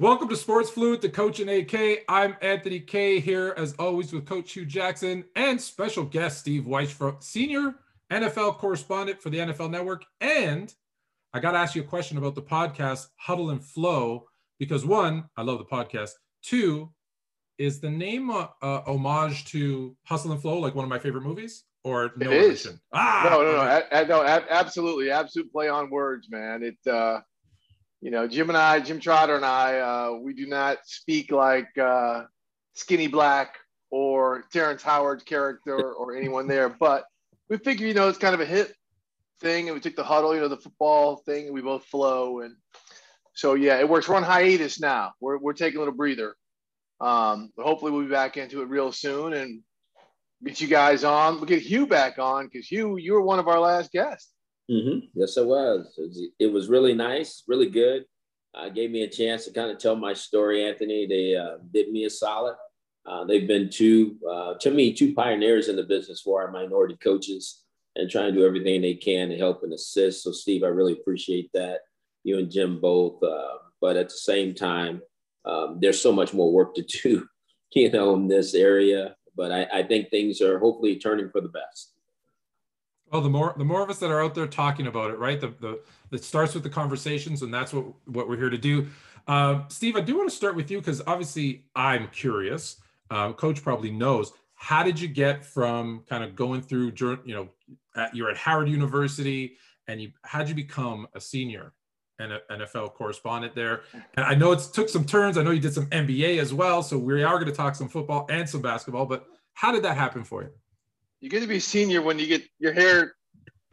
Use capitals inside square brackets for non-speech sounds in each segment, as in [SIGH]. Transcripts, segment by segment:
Welcome to Sports Fluid, the Coach and AK. I'm Anthony K here, as always, with Coach Hue Jackson and special guest Steve Wyche, senior NFL correspondent for the NFL Network. And I got to ask you a question about the podcast Huddle and Flow because one, I love the podcast. Two, is the name a, a homage to Hustle and Flow, like one of my favorite movies? Or no? It is. Ah, no, no, no, I, I, no, absolutely, absolute play on words, man. It. uh you know, Jim and I, Jim Trotter and I, uh, we do not speak like uh, Skinny Black or Terrence Howard's character or anyone there, [LAUGHS] but we figure, you know, it's kind of a hit thing, and we took the huddle, you know, the football thing, and we both flow, and so yeah, it works. We're on hiatus now. We're we're taking a little breather, um, but hopefully we'll be back into it real soon and get you guys on. We'll get Hue back on because Hue, you were one of our last guests. Mm-hmm. Yes, it was. it was. It was really nice, really good. Uh, gave me a chance to kind of tell my story, Anthony. They uh, did me a solid. Uh, they've been two, uh, to me, two pioneers in the business for our minority coaches and trying to do everything they can to help and assist. So, Steve, I really appreciate that. You and Jim both. Uh, but at the same time, um, there's so much more work to do, [LAUGHS] you know, in this area. But I, I think things are hopefully turning for the best. Well, the more the more of us that are out there talking about it, right? The the it starts with the conversations, and that's what what we're here to do. Uh, Steve, I do want to start with you because obviously I'm curious. Uh, Coach probably knows. How did you get from kind of going through, you know, at, you're at Howard University, and you how did you become a senior and NFL correspondent there? And I know it took some turns. I know you did some NBA as well, so we are going to talk some football and some basketball. But how did that happen for you? You get to be senior when you get your hair. [LAUGHS]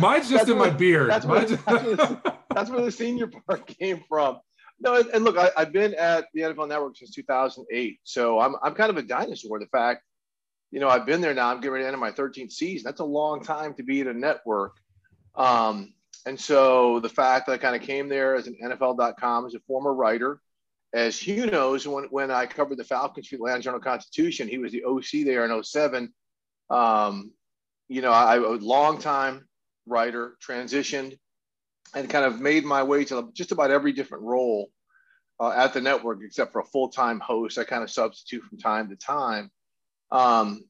Mine's just in my beard. That's where, [LAUGHS] that's, where the, [LAUGHS] that's where, the, senior part came from. No, and, and look, I, have been at the NFL Network since 2008, so I'm I'm kind of a dinosaur. The fact, you know, I've been there now. I'm getting ready to enter my 13th season. That's a long time to be at a network. Um, and so the fact that I kind of came there as an NFL.com as a former writer, as Hue knows, when, when I covered the Falcons for the Atlanta Journal Constitution, he was the OC there in 07. Um, you know, I, a long time writer, transitioned, and kind of made my way to just about every different role uh, at the network, except for a full time host. I kind of substitute from time to time. Um,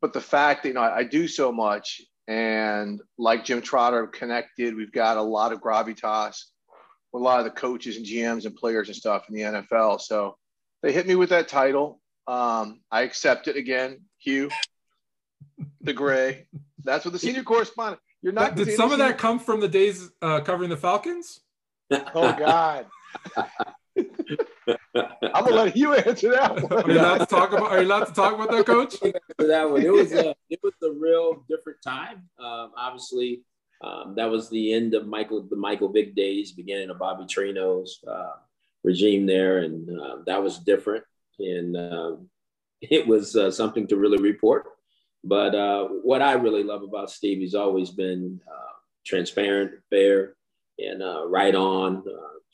but the fact that, you know, I, I do so much, and like Jim Trotter, connected, we've got a lot of gravitas with a lot of the coaches and GMs and players and stuff in the NFL. So they hit me with that title. Um, I accept it again. Hue, the gray. That's what the senior correspondent. You're not. Did some of that come from the days uh, covering the Falcons? Oh God. [LAUGHS] I'm gonna let you answer that one. Are you allowed to talk about? Are you allowed to talk about that, Coach? [LAUGHS] that one. It was a it was a real different time. Um, obviously, um, that was the end of Michael, the Michael Vick days, beginning of Bobby Petrino's uh, regime there, and uh, that was different. And um, it was uh, something to really report. But uh, what I really love about Steve, he's always been uh, transparent, fair, and uh, right on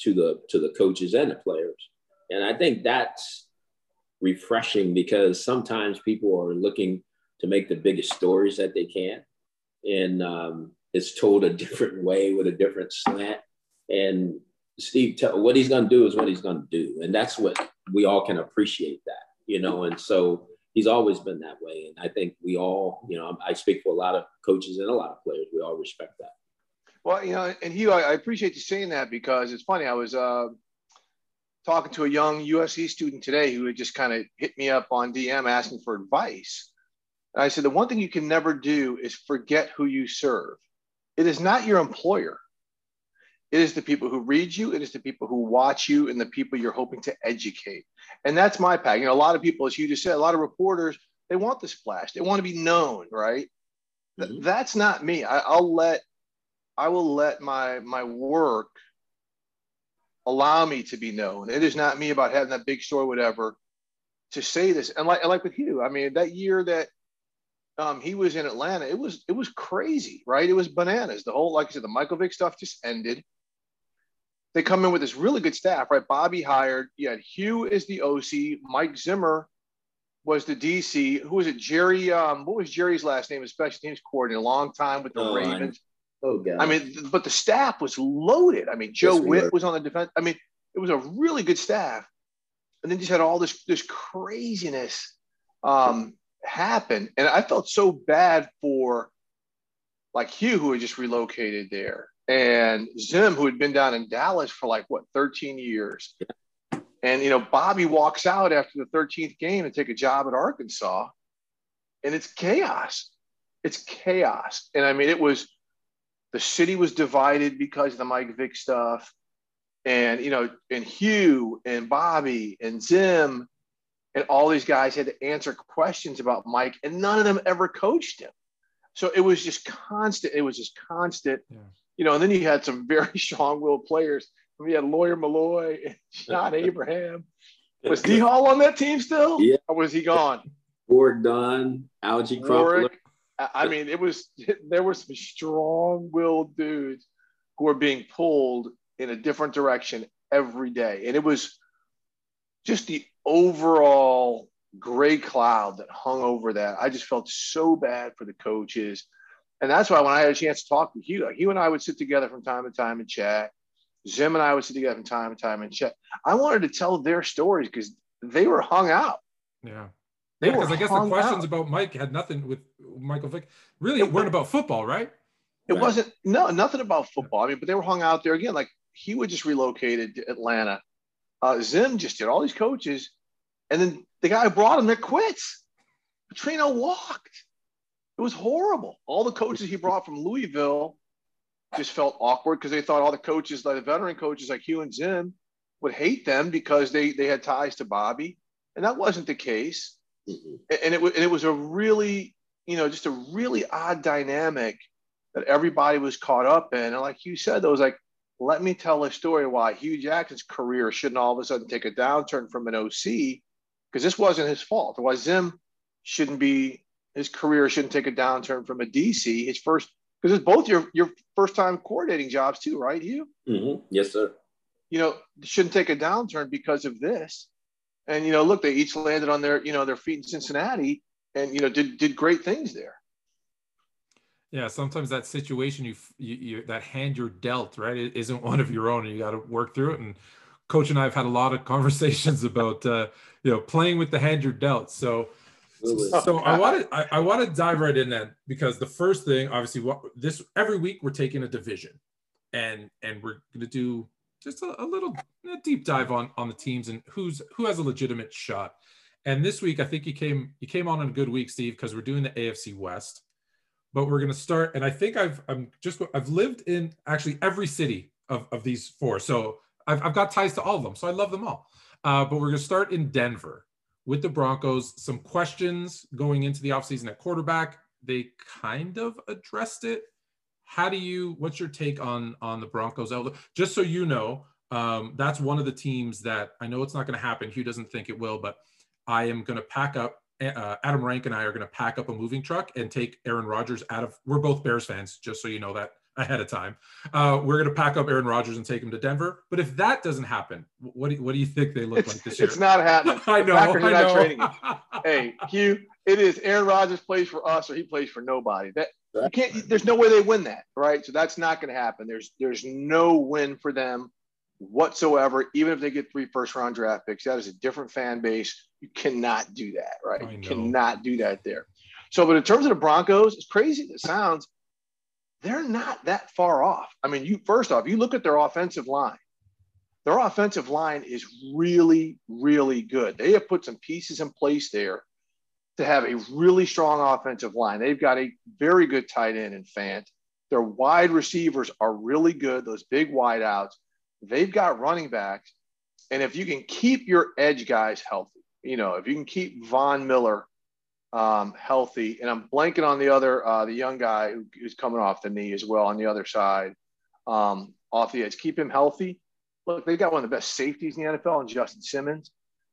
to the to the coaches and the players. And I think that's refreshing because sometimes people are looking to make the biggest stories that they can. And um, is told a different way with a different slant. And Steve, tell, what he's going to do is what he's going to do. And that's what we all can appreciate that, you know. And so he's always been that way. And I think we all, you know, I speak for a lot of coaches and a lot of players. We all respect that. Well, you know, and Hue, I, appreciate you saying that because it's funny. I was uh, talking to a young USC student today who had just kind of hit me up on DM asking for advice. And I said, the one thing you can never do is forget who you serve. It is not your employer. It is the people who read you, it is the people who watch you, and the people you're hoping to educate. And that's my pack. You know, a lot of people, as you just said, a lot of reporters, they want the splash, they want to be known, right? Mm-hmm. That's not me. I, I'll let, I will let my my work allow me to be known. It is not me about having that big story, whatever, to say this. And like, like with you, I mean, that year that um, he was in Atlanta. It was it was crazy, right? It was bananas. The whole, like I said, the Michael Vick stuff just ended. They come in with this really good staff, right? Bobby hired. You had Hue is the OC. Mike Zimmer was the DC. Who was it? Jerry. Um, what was Jerry's last name? As special teams coordinator, a long time with the oh, Ravens. Oh God. I mean, but the staff was loaded. I mean, Joe yes, Whitt was on the defense. I mean, it was a really good staff. And then just had all this this craziness um, happen. And I felt so bad for like Hue, who had just relocated there, and Zim, who had been down in Dallas for like what 13 years. And you know, Bobby walks out after the 13th game and take a job at Arkansas, and it's chaos. It's chaos. And I mean, it was the city was divided because of the Mike Vick stuff. And you know, and Hue and Bobby and Zim and all these guys had to answer questions about Mike, and none of them ever coached him. So it was just constant. It was just constant. Yeah. You know, and then you had some [LAUGHS] very strong-willed players. We had Lawyer Milloy and John [LAUGHS] Abraham. Was D Hall on that team still? Yeah. Or was he gone? Warrick Dunn, Alge Crumpler. I mean, it was [LAUGHS] there were some strong-willed dudes who were being pulled in a different direction every day, and it was just the overall gray cloud that hung over that. I just felt so bad for the coaches. And that's why when I had a chance to talk to Hue, like Hue and I would sit together from time to time and chat. Zim and I would sit together from time to time and chat. I wanted to tell their stories because they were hung out. Yeah. They yeah, because I guess the questions out. about Mike had nothing with Michael Vick. Really, it weren't about football, right? It right. wasn't no nothing about football. I mean, but they were hung out there again. Like he would just relocated to Atlanta. Uh, Zim just did all these coaches, and then the guy who brought him there quits. Petrino walked. It was horrible. All the coaches he brought from Louisville just felt awkward because they thought all the coaches, like the veteran coaches like Hue and Zim, would hate them because they they had ties to Bobby, and that wasn't the case. Mm-hmm. And it and it was a really you know just a really odd dynamic that everybody was caught up in. And like you said, it was like, let me tell a story why Hue Jackson's career shouldn't all of a sudden take a downturn from an OC because this wasn't his fault. Why Zim shouldn't be his career shouldn't take a downturn from a DC. His first because it's both your your first time coordinating jobs too, right, Hue? Mm-hmm. Yes, sir. You know, shouldn't take a downturn because of this. And you know, look, they each landed on their you know their feet in Cincinnati, and you know did did great things there. Yeah, sometimes that situation you, you, you that hand you're dealt right it isn't one of your own, and you got to work through it. And Coach and I have had a lot of [LAUGHS] conversations about uh, you know playing with the hand you're dealt. So so I want to I, I want to dive right in then because the first thing, obviously, what this every week we're taking a division, and and we're going to do just a, a little a deep dive on on the teams and who's who has a legitimate shot. And this week, I think you came you came on in a good week, Steve, because we're doing the AFC West. But we're going to start, and I think I've I'm just I've lived in actually every city of of these four, so I've I've got ties to all of them, so I love them all. Uh, but we're going to start in Denver with the Broncos. Some questions going into the offseason at quarterback. They kind of addressed it. How do you, what's your take on on the Broncos? Just so you know, um, that's one of the teams that I know it's not going to happen. Hue doesn't think it will, but I am going to pack up. Uh, Adam Rank and I are going to pack up a moving truck and take Aaron Rodgers out of. We're both Bears fans, just so you know that ahead of time. Uh, we're going to pack up Aaron Rodgers and take him to Denver. But if that doesn't happen, what do you, what do you think they look it's, like this year? It's [LAUGHS] not happening. [LAUGHS] I know. I know. Trading [LAUGHS] hey, Hue, it is Aaron Rodgers plays for us or he plays for nobody. That you can't. There's no way they win that, right? So that's not going to happen. There's there's no win for them whatsoever. Even if they get three first round draft picks, that is a different fan base. You cannot do that, right? You cannot do that there. So, but in terms of the Broncos, as crazy as it sounds, they're not that far off. I mean, you first off, you look at their offensive line. Their offensive line is really, really good. They have put some pieces in place there to have a really strong offensive line. They've got a very good tight end in Fant. Their wide receivers are really good, those big wideouts. They've got running backs. And if you can keep your edge guys healthy, you know, if you can keep Von Miller um, healthy. And I'm blanking on the other, uh, the young guy who, who's coming off the knee as well on the other side, um, off the edge. Keep him healthy. Look, they've got one of the best safeties in the NFL, and Justin Simmons.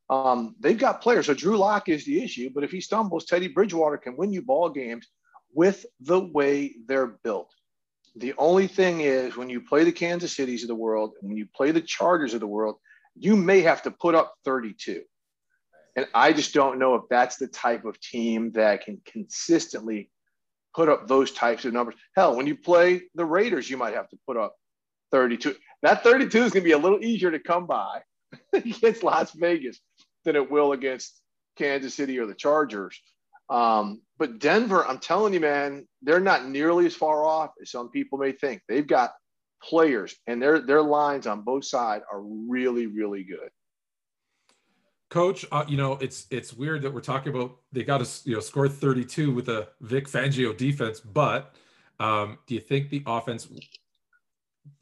Um, they've got players. So Drew Lock is the issue, but if he stumbles, Teddy Bridgewater can win you ball games with the way they're built. The only thing is when you play the Kansas Cities of the world and when you play the Chargers of the world, you may have to put up 32. And I just don't know if that's the type of team that can consistently put up those types of numbers. Hell, when you play the Raiders, you might have to put up 32. that 32 is going to be a little easier to come by [LAUGHS] against Las Vegas than it will against Kansas City or the Chargers. Um, but Denver, I'm telling you, man, they're not nearly as far off as some people may think. They've got players, and their their lines on both sides are really, really good. Coach, uh, you know it's it's weird that we're talking about they got to you know score 32 with a Vic Fangio defense, but um, do you think the offense?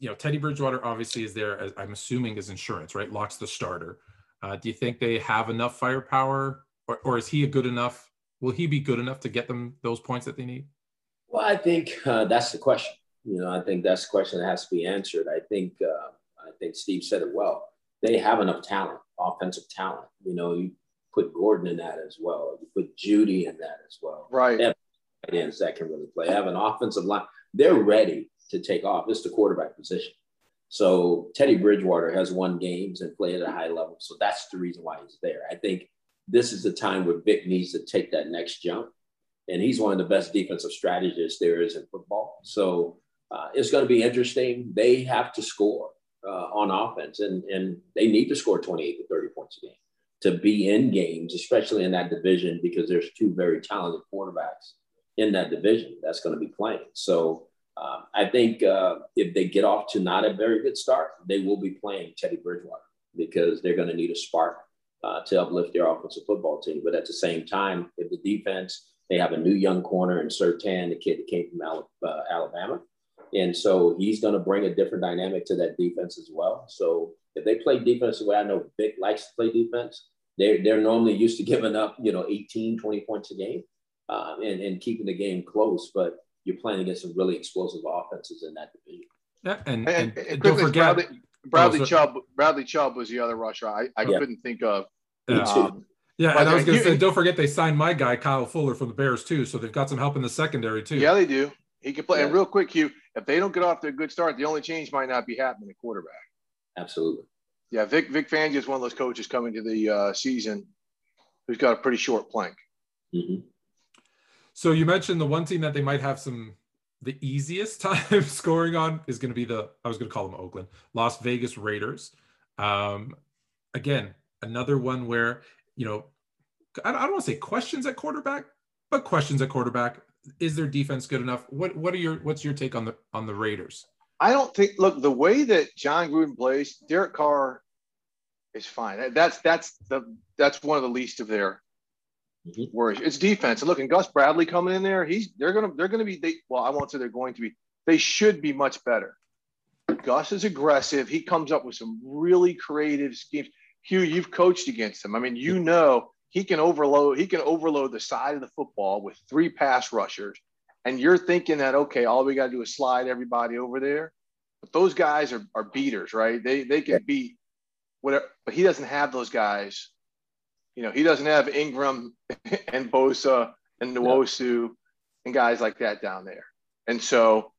You know, Teddy Bridgewater obviously is there. As, I'm assuming is insurance, right? Locks the starter. Uh, do you think they have enough firepower, or, or is he a good enough? Will he be good enough to get them those points that they need? Well, I think uh, that's the question. You know, I think that's the question that has to be answered. I think uh, I think Steve said it well. They have enough talent, offensive talent. You know, you put Gordon in that as well. You put Jeudy in that as well. Right. They have ends that can really play. They have an offensive line. They're ready to take off. It's the quarterback position. So Teddy Bridgewater has won games and played at a high level. So that's the reason why he's there. I think this is the time where Vic needs to take that next jump. And he's one of the best defensive strategists there is in football. So uh, it's going to be interesting. They have to score uh, on offense, and, and they need to score 28 to 30 points a game to be in games, especially in that division, because there's two very talented quarterbacks in that division that's going to be playing. So um, I think uh, if they get off to not a very good start, they will be playing Teddy Bridgewater because they're going to need a spark uh, to uplift their offensive football team. But at the same time, if the defense, they have a new young corner in Surtain, the kid that came from uh, Alabama. And so he's going to bring a different dynamic to that defense as well. So if they play defense the way I know Vic likes to play defense, they're, they're normally used to giving up, you know, 18, 20 points a game um, and, and keeping the game close. But you're playing against some really explosive offenses in that division. Yeah, and, and, and, and don't forget Bradley, Bradley oh, Chubb. Bradley Chubb was the other rusher I, I yeah. couldn't think of. Yeah, um, yeah and I was going to say, don't forget they signed my guy Kyle Fuller from the Bears too, so they've got some help in the secondary too. Yeah, they do. He can play. Yeah. And real quick, Hue, if they don't get off to a good start, the only change might not be happening at quarterback. Absolutely. Yeah, Vic Vic Fangio is one of those coaches coming to the uh, season who's got a pretty short plank. Mm-hmm. So you mentioned the one team that they might have some the easiest [LAUGHS] time scoring on is going to be the I was going to call them Oakland, Las Vegas Raiders. Um, again, another one where you know I don't want to say questions at quarterback, but questions at quarterback. Is their defense good enough? What what are your what's your take on the on the Raiders? I don't think. Look, the way that Jon Gruden plays, Derek Carr is fine. That's that's the that's one of the least of their Mm-hmm. Whereas it's defense. And look, and Gus Bradley coming in there, he's they're gonna they're gonna be they well, I won't say they're going to be, they should be much better. Gus is aggressive. He comes up with some really creative schemes. Hue, you've coached against him. I mean, you know he can overload, he can overload the side of the football with three pass rushers. And you're thinking that okay, all we got to do is slide everybody over there. But those guys are, are beaters, right? They they can beat whatever, but he doesn't have those guys you know, he doesn't have Ingram [LAUGHS] and Bosa and Nwosu and guys like that down there. And so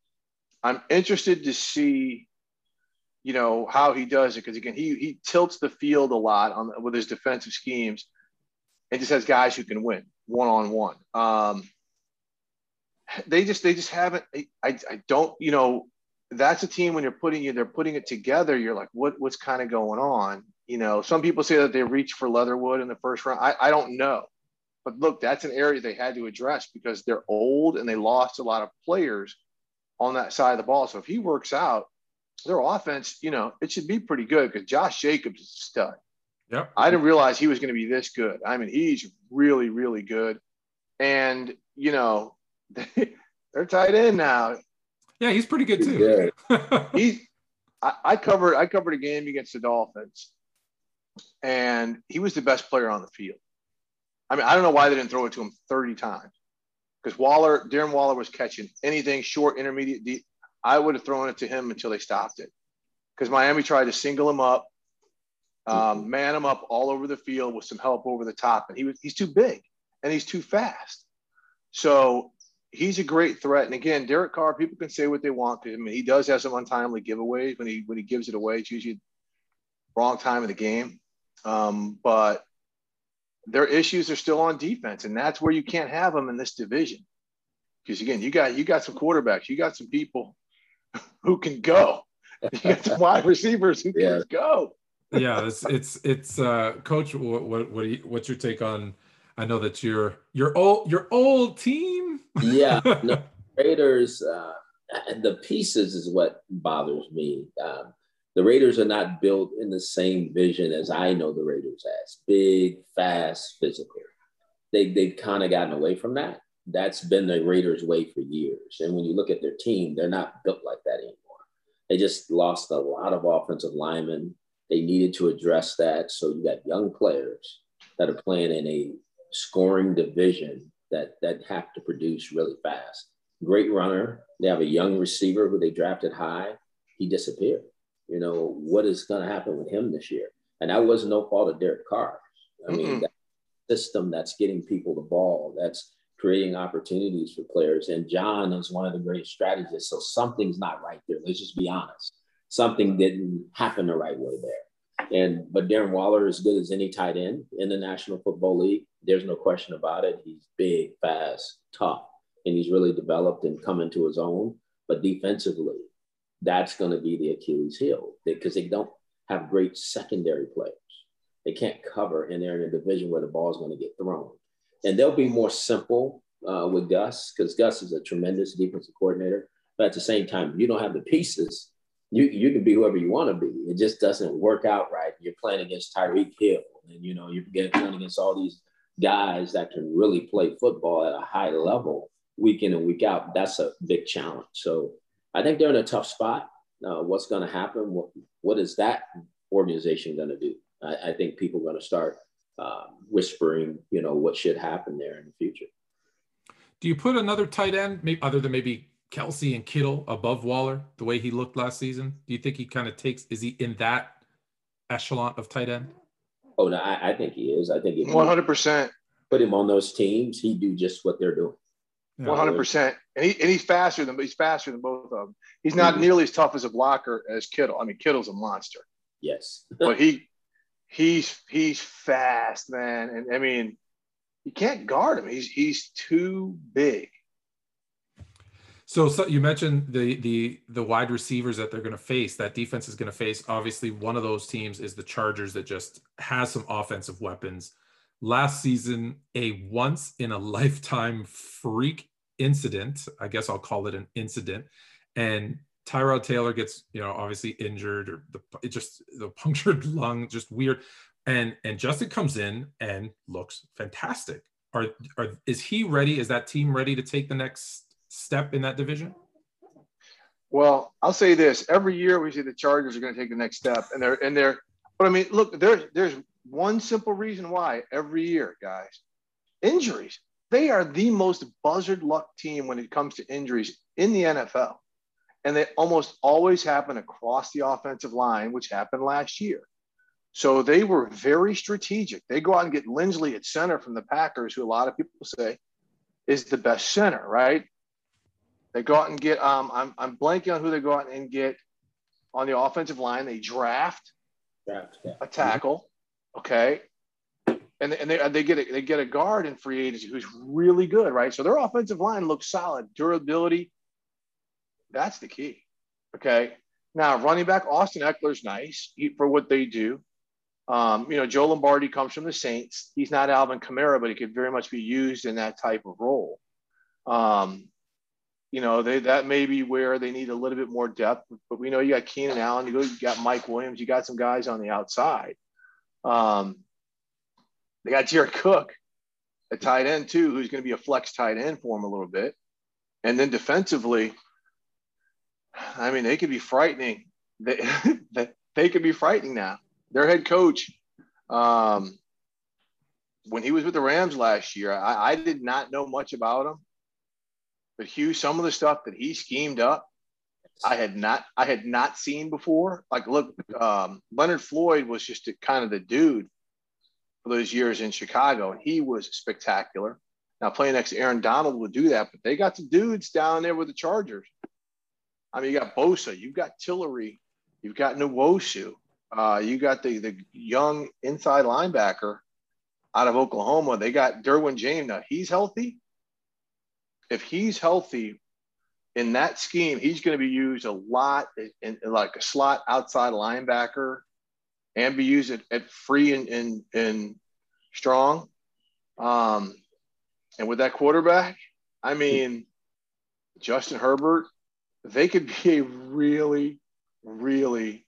I'm interested to see, you know, how he does it. Because again, he he tilts the field a lot on with his defensive schemes and just has guys who can win one on one. They just they just haven't. I, I don't you know that's a team when you're putting you they're putting it together. You're like what what's kind of going on you know, some people say that they reached for Leatherwood in the first round. I, I don't know. But look, that's an area they had to address because they're old and they lost a lot of players on that side of the ball. So if he works out, their offense, you know, it should be pretty good because Josh Jacobs is a stud. Yeah. I didn't realize he was going to be this good. I mean, he's really, really good. And, you know, [LAUGHS] they're tight end now. Yeah, he's pretty good too. [LAUGHS] he's I, I covered I covered a game against the Dolphins and he was the best player on the field. I mean, I don't know why they didn't throw it to him 30 times because Waller, Darren Waller was catching anything short, intermediate, deep. I would have thrown it to him until they stopped it because Miami tried to single him up, um, man him up all over the field with some help over the top, and he was he's too big and he's too fast. So he's a great threat. And again, Derek Carr, people can say what they want to him. He does have some untimely giveaways when he when he gives it away. It's usually wrong time of the game. Um, but their issues are still on defense, and that's where you can't have them in this division. Because again, you got you got some quarterbacks, you got some people [LAUGHS] who can go, you got some [LAUGHS] wide receivers who yeah. can go. Yeah, it's it's it's uh, coach. What what what you, what's your take on? I know that your your old your old team. yeah, [LAUGHS] no, Raiders. Uh, the pieces is what bothers me. Um, the Raiders are not built in the same vision as I know the Raiders as big, fast, physical. They they've kind of gotten away from that. That's been the Raiders' way for years. And when you look at their team, they're not built like that anymore. They just lost a lot of offensive linemen. They needed to address that. So you got young players that are playing in a scoring division that that have to produce really fast. Great runner. They have a young receiver who they drafted high. He disappeared. You know what is going to happen with him this year? And that was no fault of Derek Carr. I mean, mm-hmm. that system that's getting people the ball, that's creating opportunities for players. And John is one of the great strategists. So something's not right there. Let's just be honest. Something didn't happen the right way there. And but Darren Waller is good as any tight end in the National Football League. There's no question about it. He's big, fast, tough, and he's really developed and come into his own. But defensively, that's going to be the Achilles heel because they don't have great secondary players. They can't cover, and they're in a division where the ball is going to get thrown and they'll be more simple uh, with Gus because Gus is a tremendous defensive coordinator. But at the same time, you don't have the pieces. You you can be whoever you want to be. It just doesn't work out right. You're playing against Tyreek Hill, and you know you're playing against all these guys that can really play football at a high level week in and week out. That's a big challenge. So I think they're in a tough spot. Uh, what's going to happen? What what is that organization going to do? I, I think people are going to start uh, whispering, you know, what should happen there in the future. Do you put another tight end, maybe other than maybe Kelce and Kittle, above Waller the way he looked last season? Do you think he kind of takes? Is he in that echelon of tight end? Oh no, I, I think he is. I think one hundred percent. Put him on those teams, he'd do just what they're doing. One hundred percent, and he and he's faster than he's faster than both of them. He's not mm-hmm. nearly as tough as a blocker as Kittle. I mean, Kittle's a monster. Yes, [LAUGHS] but he he's he's fast, man. And I mean, you can't guard him. He's he's too big. So, so you mentioned the the the wide receivers that they're going to face. That defense is going to face. Obviously, one of those teams is the Chargers that just has some offensive weapons. Last season, a once in a [LAUGHS] lifetime freak incident. I guess I'll call it an incident. And Tyrod Taylor gets, you know, obviously injured or the it just the [LAUGHS] punctured lung, just weird. And and Justin comes in and looks fantastic. Are are is he ready? Is that team ready to take the next step in that division? Well, I'll say this: every year we see the Chargers are going to take the next step, and they're and they're. But I mean, look, there's there's one simple reason why every year, guys, injuries. They are the most buzzard luck team when it comes to injuries in the NFL and they almost always happen across the offensive line, which happened last year. So they were very strategic. They go out and get Linsley at center from the Packers, who a lot of people say is the best center, right? They go out and get, um, I'm, I'm blanking on who they go out and get on the offensive line. They draft, draft yeah. a tackle, okay? And, and they, they get a, they get a guard in free agency who's really good, right? So their offensive line looks solid, durability, that's the key. Okay. Now, running back Austin Ekeler's nice for what they do. Um, you know, Joe Lombardi comes from the Saints. He's not Alvin Kamara, but he could very much be used in that type of role. Um, you know, they that may be where they need a little bit more depth. But we know you got Keenan Allen, you, go, you got Mike Williams, you got some guys on the outside. Um, they got Jared Cook, a tight end too, who's going to be a flex tight end for him a little bit. And then defensively, I mean, they could be frightening. [LAUGHS] They, they could be frightening now. Their head coach, um, when he was with the Rams last year, I, I did not know much about him. But Hue, some of the stuff that he schemed up, I had not I had not seen before. Like, look, um, Leonard Floyd was just a, kind of the dude for those years in Chicago, and he was spectacular. Now playing next to Aaron Donald would do that, but they got some dudes down there with the Chargers I mean, you got Bosa, you've got Tillery, you've got Nwosu, uh, you got the the young inside linebacker out of Oklahoma. They got Derwin James. Now he's healthy. If he's healthy, in that scheme, he's going to be used a lot in, in like a slot outside linebacker and be used at, at free and, and, and strong. Um, and with that quarterback, I mean, Justin Herbert, they could be a really, really,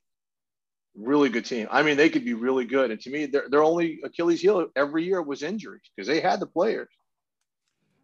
really good team. I mean, they could be really good. And to me, their, their only Achilles heel every year was injuries because they had the players.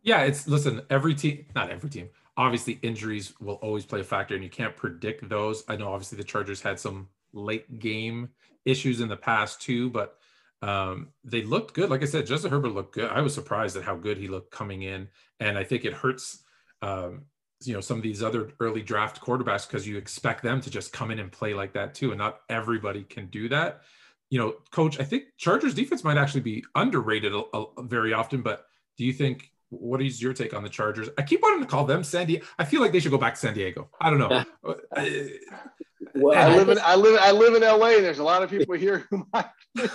Yeah, it's listen, every team, not every team, obviously injuries will always play a factor and you can't predict those. I know obviously the Chargers had some late game issues in the past too, but um, they looked good. Like I said, Justin Herbert looked good. I was surprised at how good he looked coming in, and I think it hurts, um, you know, some of these other early draft quarterbacks because you expect them to just come in and play like that too, and not everybody can do that. You know, coach, I think Chargers defense might actually be underrated a, a, very often, but do you think what is your take on the Chargers? I keep wanting to call them San Diego. I feel like they should go back to San Diego. I don't know. well, I live in I live I live in LA. There's a lot of people here who [LAUGHS] might.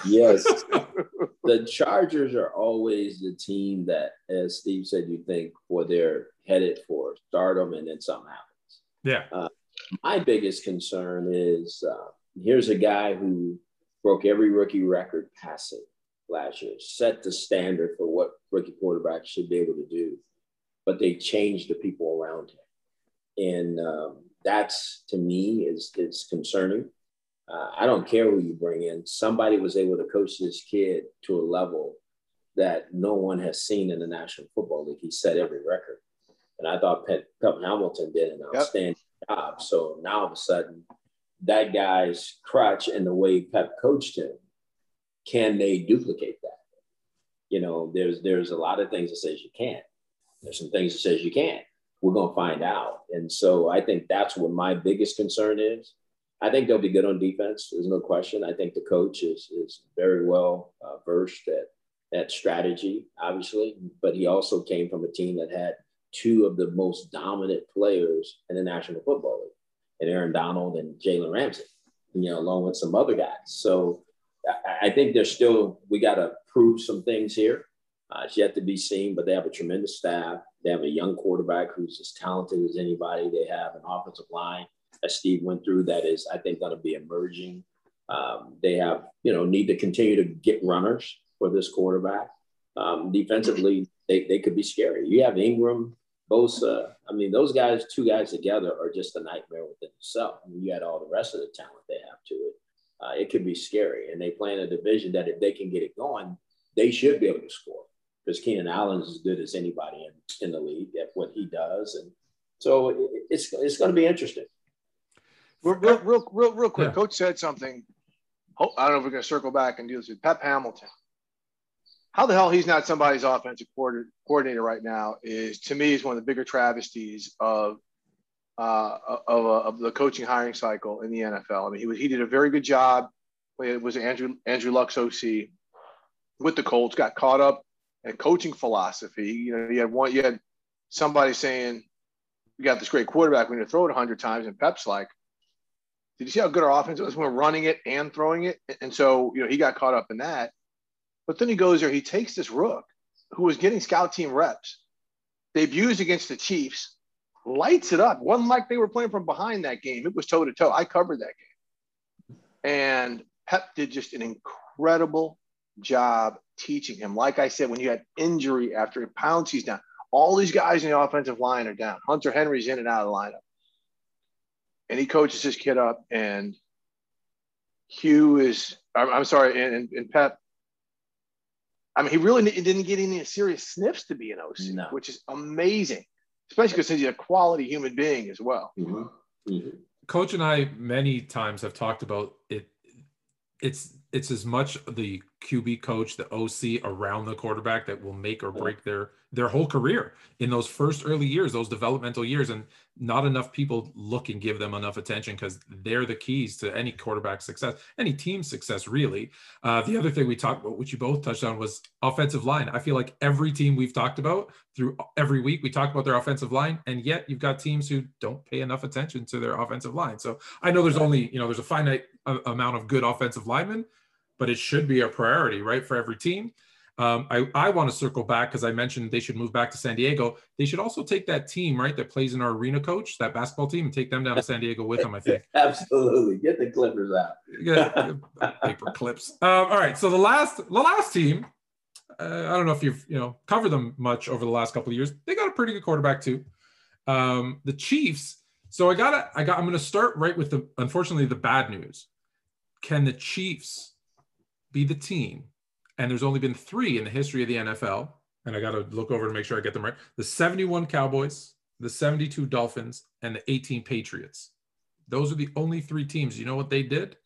yes, [LAUGHS] the Chargers are always the team that, as Steve said, you think well they're headed for stardom, and then something happens. Yeah. Uh, my biggest concern is uh, here's a guy who broke every rookie record passing last year, set the standard for what rookie quarterback should be able to do, but they changed the people around him, and um, that's to me is is concerning. Uh, I don't care who you bring in. Somebody was able to coach this kid to a level that no one has seen in the National Football League. He set every record, and I thought Pep, Pep Hamilton did an outstanding yep. job. So now all of a sudden, that guy's crutch and the way Pep coached him can they duplicate that? You know, there's there's a lot of things that says you can't. There's some things that says you can't. We're gonna find out. And so I think that's what my biggest concern is. I think they'll be good on defense. There's no question. I think the coach is is very well uh, versed at that strategy, obviously, but he also came from a team that had two of the most dominant players in the National Football League, and Aaron Donald and Jalen Ramsey, you know, along with some other guys. So I think there's still, we got to prove some things here. Uh, it's yet to be seen, but they have a tremendous staff. They have a young quarterback who's as talented as anybody. They have an offensive line that Steve went through that is, I think, going to be emerging. Um, they have, you know, need to continue to get runners for this quarterback. Um, defensively, they, they could be scary. You have Ingram, Bosa. I mean, those guys, two guys together, are just a nightmare within itself. I mean, you had all the rest of the talent they have to it uh, it could be scary. And they play in a division that if they can get it going, they should be able to score because Keenan Allen's as good as anybody in, in the league at what he does. And so it, it's, it's going to be interesting. Real, real, real, real, real quick. Yeah. Coach said something. I don't know if we're going to circle back and do this with Pep Hamilton. How the hell he's not somebody's offensive coordinator right now is to me is one of the bigger travesties of uh, of, uh, of, the coaching hiring cycle in the NFL. I mean, he he did a very good job. It was Andrew Andrew Luck's OC with the Colts. Got caught up in coaching philosophy. You know, you had one. You had somebody saying, "We got this great quarterback. We need to throw it hundred times." And Pep's like, "Did you see how good our offense was? When we're running it and throwing it." And so, you know, he got caught up in that. But then he goes there. He takes this rook who was getting scout team reps, debuts against the Chiefs lights it up. wasn't like they were playing from behind that game. It was toe to toe. I covered that game. And Pep did just an incredible job teaching him. Like I said, when you had injury after Pouncey's down, all these guys in the offensive line are down. Hunter Henry's in and out of the lineup. And he coaches his kid up. And Hue is, I'm, I'm sorry, and, and, and Pep I mean, he really didn't get any serious sniffs to be an OC, no. which is amazing especially because he's a quality human being as well. Mm-hmm. Mm-hmm. Coach and I many times have talked about it. It's it's as much the QB coach, the OC around the quarterback that will make or break their their whole career in those first early years, those developmental years. And not enough people look and give them enough attention because they're the keys to any quarterback success, any team success, really. Uh, the other thing we talked about, which you both touched on, was offensive line. I feel like every team we've talked about through every week, we talk about their offensive line, and yet you've got teams who don't pay enough attention to their offensive line. So I know there's only, you know, there's a finite amount of good offensive linemen, but it should be a priority, right, for every team. Um, I, I want to circle back because I mentioned they should move back to San Diego. They should also take that team, right, that plays in our arena coach, that basketball team, and take them down to San Diego with them, I think. [LAUGHS] Absolutely. Get the Clippers out. Yeah, paper clips. Um, all right. So the last the last team, uh, I don't know if you've you know covered them much over the last couple of years. They got a pretty good quarterback too. Um, the Chiefs. So I gotta I got I'm gonna start right with the unfortunately the bad news. Can the Chiefs be the team and there's only been three in the history of the NFL. And I got to look over to make sure I get them right. The 71 Cowboys, the 72 Dolphins, and the 18 Patriots. Those are the only three teams. You know what they did?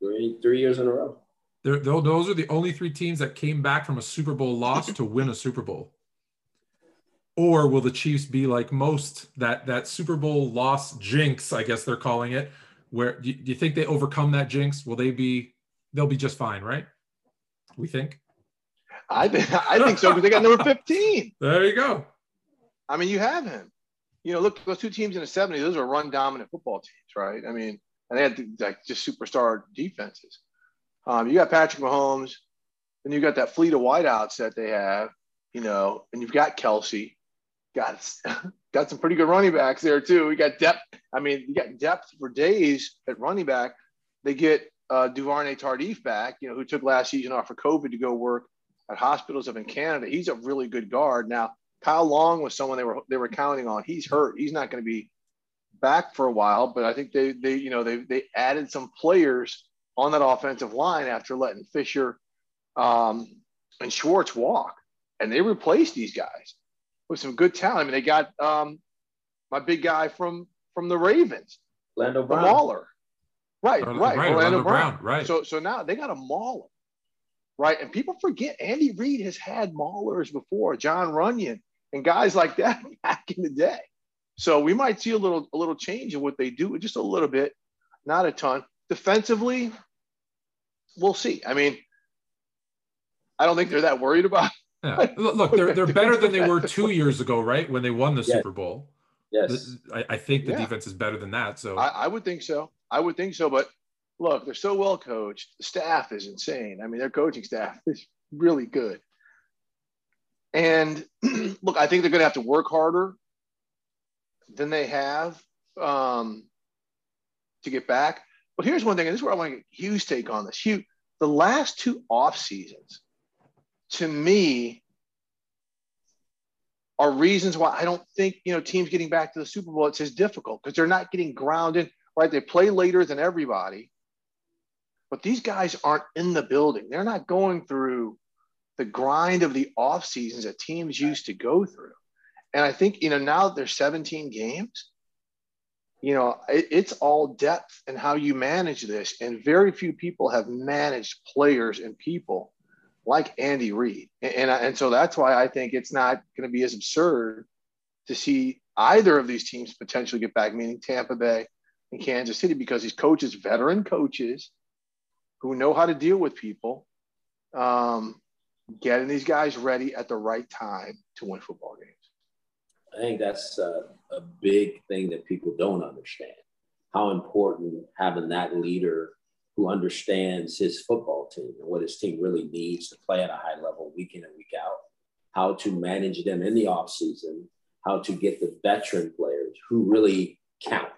Three, three years in a row. They're, those are the only three teams that came back from a Super Bowl loss to win a Super Bowl. Or will the Chiefs be like most that that Super Bowl loss jinx? I guess they're calling it. Where do you, do you think they overcome that jinx? Will they be? They'll be just fine, right? we think? I think [LAUGHS] I think so because they got number 15. There you go. I mean, you have him. You know, look, those two teams in the 70s, those are run dominant football teams, right? I mean, and they had like just superstar defenses. Um, you got Patrick Mahomes, and you got that fleet of wideouts that they have, you know, and you've got Kelce. got [LAUGHS] got some pretty good running backs there too. We got depth. I mean, you got depth for days at running back. They get uh, Duvernay Tardif back, you know, who took last season off for COVID to go work at hospitals up in Canada. He's a really good guard. Now, Kyle Long was someone they were they were counting on. He's hurt. He's not going to be back for a while, but I think they they you know they they added some players on that offensive line after letting Fisher um, and Schwartz walk, and they replaced these guys with some good talent. I mean, they got um, my big guy from from the Ravens, Lando Brown. Mauler. Right, Or- right. right, Orlando Orlando Brown. Brown, right. So so now they got a mauler. Right. And people forget Andy Reid has had maulers before, Jon Runyan and guys like that [LAUGHS] back in the day. So we might see a little a little change in what they do, just a little bit, not a ton. Defensively, we'll see. I mean, I don't think they're that worried about. [LAUGHS] Yeah. Look, look, they're they're better than they were two years ago, right? When they won the Yeah. Super Bowl. Yes. I, I think the Yeah. defense is better than that. So I, I would think so. I would think so. But look, they're so well coached. The staff is insane. I mean, their coaching staff is really good. And [CLEARS THROAT] look, I think they're going to have to work harder than they have um, to get back. But here's one thing, and this is where I want to get Hue's take on this. Hue, the last two off seasons, to me, are reasons why I don't think you know teams getting back to the Super Bowl it's as difficult because they're not getting grounded. Right, they play later than everybody, but these guys aren't in the building. They're not going through the grind of the off seasons that teams used to go through. And I think you know now that there's 17 games, you know it, it's all depth and how you manage this. And very few people have managed players and people like Andy Reid. And, and, and so that's why I think it's not going to be as absurd to see either of these teams potentially get back, meaning Tampa Bay and Kansas City, because these coaches, veteran coaches who know how to deal with people, um, getting these guys ready at the right time to win football games. I think that's a, a big thing that people don't understand. How important having that leader who understands his football team and what his team really needs to play at a high level week in and week out, how to manage them in the offseason, how to get the veteran players who really count,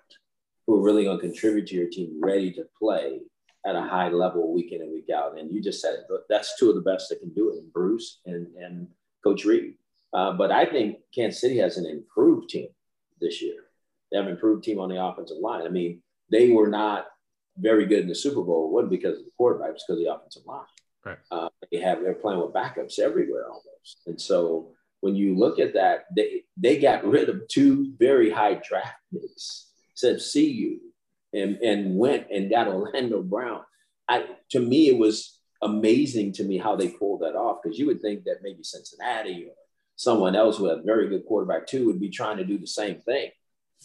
who are really going to contribute to your team ready to play at a high level week in and week out. And you just said it, that's two of the best that can do it, Bruce and, and Coach Reid. Uh, but I think Kansas City has an improved team this year. They have an improved team on the offensive line. I mean, they were not very good in the Super Bowl. It wasn't because of the quarterback, it's because of the offensive line. Right. Uh, they have they're playing with backups everywhere almost. And so when you look at that, they they got rid of two very high draft picks, said see you, and and went and got Orlando Brown. I to me it was amazing to me how they pulled that off because you would think that maybe Cincinnati or someone else had a very good quarterback too would be trying to do the same thing.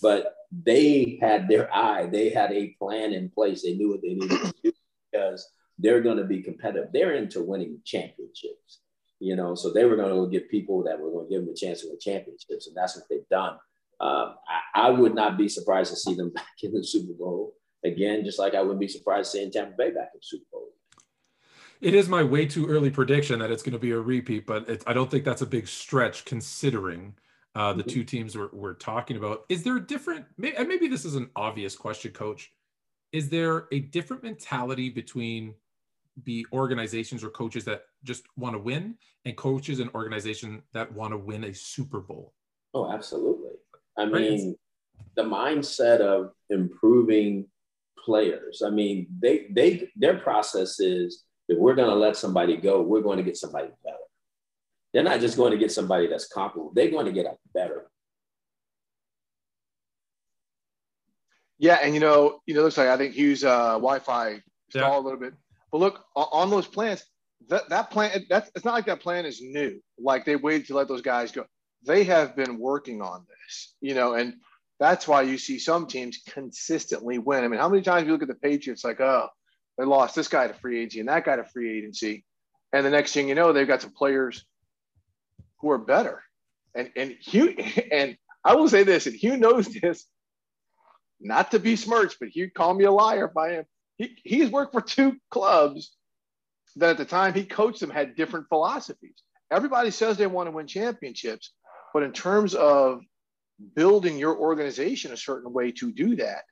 But they had their eye, they had a plan in place. They knew what they needed to do because they're going to be competitive. They're into winning championships, you know, so they were going to get people that were going to give them a chance to win championships. And that's what they've done. Um, I, I, would not be surprised to see them [LAUGHS] back in the Super Bowl again, just like I wouldn't be surprised seeing Tampa Bay back in the Super Bowl. it is my way too early prediction that it's going to be a repeat, but it, I don't think that's a big stretch considering uh, the mm-hmm. two teams we're, we're talking about. Is there a different, maybe, maybe this is an obvious question, coach. Is there a different mentality between the organizations or coaches that just want to win and coaches and organizations that want to win a Super Bowl? Oh, absolutely. I mean, the mindset of improving players. I mean, they they their process is if we're going to let somebody go, we're going to get somebody better. They're not just going to get somebody that's comparable. They're going to get a better. Yeah, and you know, you know, looks like I think Hue's uh, Wi-Fi stalled yeah. a little bit. But look, on those plans, that that plan that's it's not like that plan is new. Like they waited to let those guys go. They have been working on this, you know, and that's why you see some teams consistently win. I mean, how many times you look at the Patriots like, oh, they lost this guy to free agency and that guy to free agency. And the next thing you know, they've got some players who are better. And and Hue [LAUGHS] and I will say this, and Hue knows this, not to be smirched, but Hue called me a liar by him. He, he's worked for two clubs that at the time he coached them had different philosophies. Everybody says they want to win championships, but in terms of building your organization a certain way to do that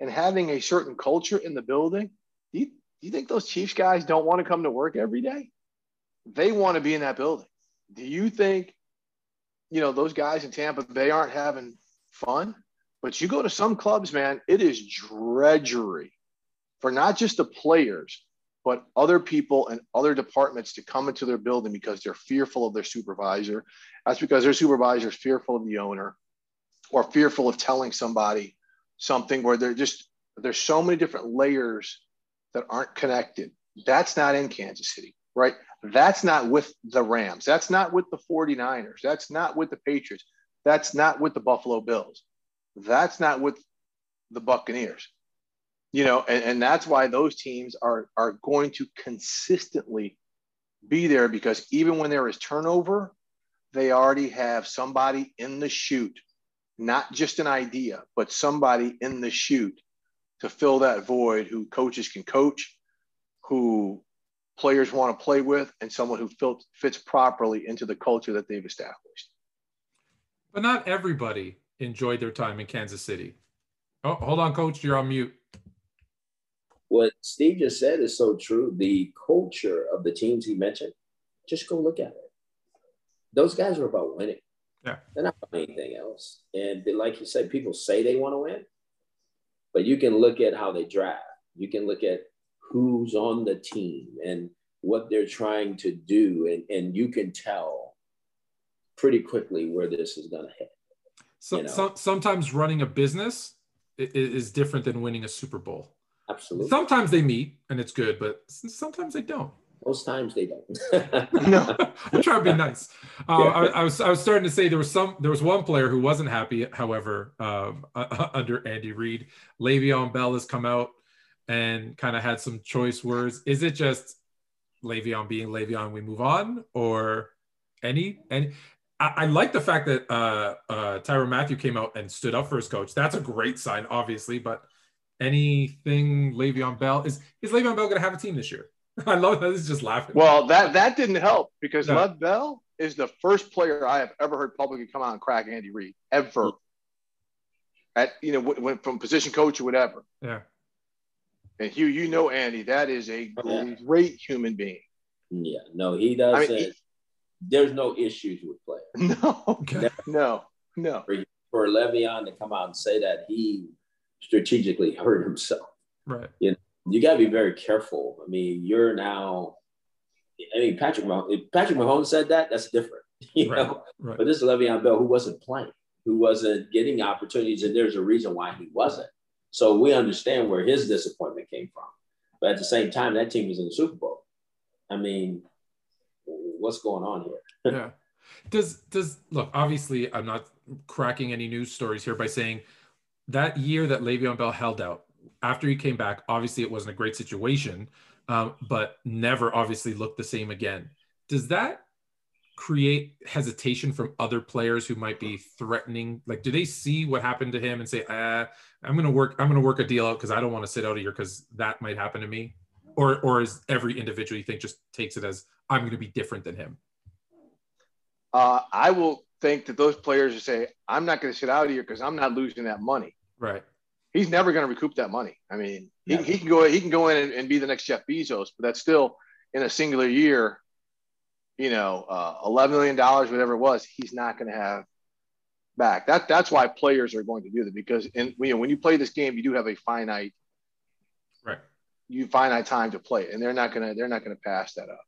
and having a certain culture in the building, do you, do you think those Chiefs guys don't want to come to work every day? They want to be in that building. Do you think, you know, those guys in Tampa Bay aren't having fun? But you go to some clubs, man, it is drudgery for not just the players, but other people and other departments to come into their building because they're fearful of their supervisor. That's because their supervisor is fearful of the owner or fearful of telling somebody something where they're just there's so many different layers that aren't connected. That's not in Kansas City, right? That's not with the Rams. That's not with the 49ers. That's not with the Patriots. That's not with the Buffalo Bills. That's not with the Buccaneers. You know, and, and that's why those teams are are going to consistently be there because even when there is turnover, they already have somebody in the chute, not just an idea, but somebody in the chute to fill that void who coaches can coach, who players want to play with, and someone who fits properly into the culture that they've established. But not everybody enjoyed their time in Kansas City. Oh, hold on, coach, you're on mute. What Steve just said is so true. The culture of the teams he mentioned, just go look at it. Those guys are about winning. Yeah. They're not about anything else. And like you said, people say they want to win, but you can look at how they draft. You can look at who's on the team and what they're trying to do. And, and you can tell pretty quickly where this is going to hit. So, you know? so, sometimes running a business is different than winning a Super Bowl. Absolutely. Sometimes they meet and it's good, but sometimes they don't. Most times they don't. no, [LAUGHS] I'm trying to be nice. Uh, yeah. I, I, was I was starting to say there was some there was one player who wasn't happy. However, um, [LAUGHS] uh, under Andy Reid, Le'Veon Bell has come out and kind of had some choice words. Is it just Le'Veon being Le'Veon, we move on, or any and I, I like the fact that uh, uh, Tyrann Mathieu came out and stood up for his coach. That's a great sign, obviously. But anything Le'Veon Bell is is Le'Veon Bell going to have a team this year? [LAUGHS] I love that. This is just laughing. Well, that that didn't help because no. Lev Bell is the first player I have ever heard publicly come out and crack Andy Reid ever. At you know, went from position coach or whatever. Yeah. And Hue, you know Andy, that is a yeah. great human being. Yeah, no, he does. I mean, he, there's no issues with players. [LAUGHS] No, okay. no, no. For, for Le'Veon to come out and say that he strategically hurt himself. Right. You know, you got to be very careful. I mean, you're now. I mean, Patrick Mahomes, if Patrick Mahomes said that, that's different. [LAUGHS] You right, know, right. but this is Le'Veon Bell who wasn't playing, who wasn't getting opportunities, and there's a reason why he wasn't. So we understand where his disappointment came from. But at the same time, that team was in the Super Bowl. I mean, what's going on here? [LAUGHS] yeah. Does does look? Obviously, I'm not cracking any news stories here by saying that year that Le'Veon Bell held out, after he came back, obviously it wasn't a great situation, um, but never obviously looked the same again. Does that create hesitation from other players who might be threatening? Like, do they see what happened to him and say, ah, "I'm going to work, I'm going to work a deal out because I don't want to sit out here because that might happen to me"? or or is every individual you think just takes it as I'm going to be different than him? Uh, I will think that those players will say, I'm not going to sit out here because I'm not losing that money. Right. He's never going to recoup that money. I mean, he, he can go he can go in and, and, be the next Jeff Bezos, but that's still in a singular year, you know, uh, eleven million dollars, whatever it was, he's not going to have back. That that's why players are going to do that because in you know when you play this game, you do have a finite, right? You finite time to play, and they're not gonna they're not gonna pass that up.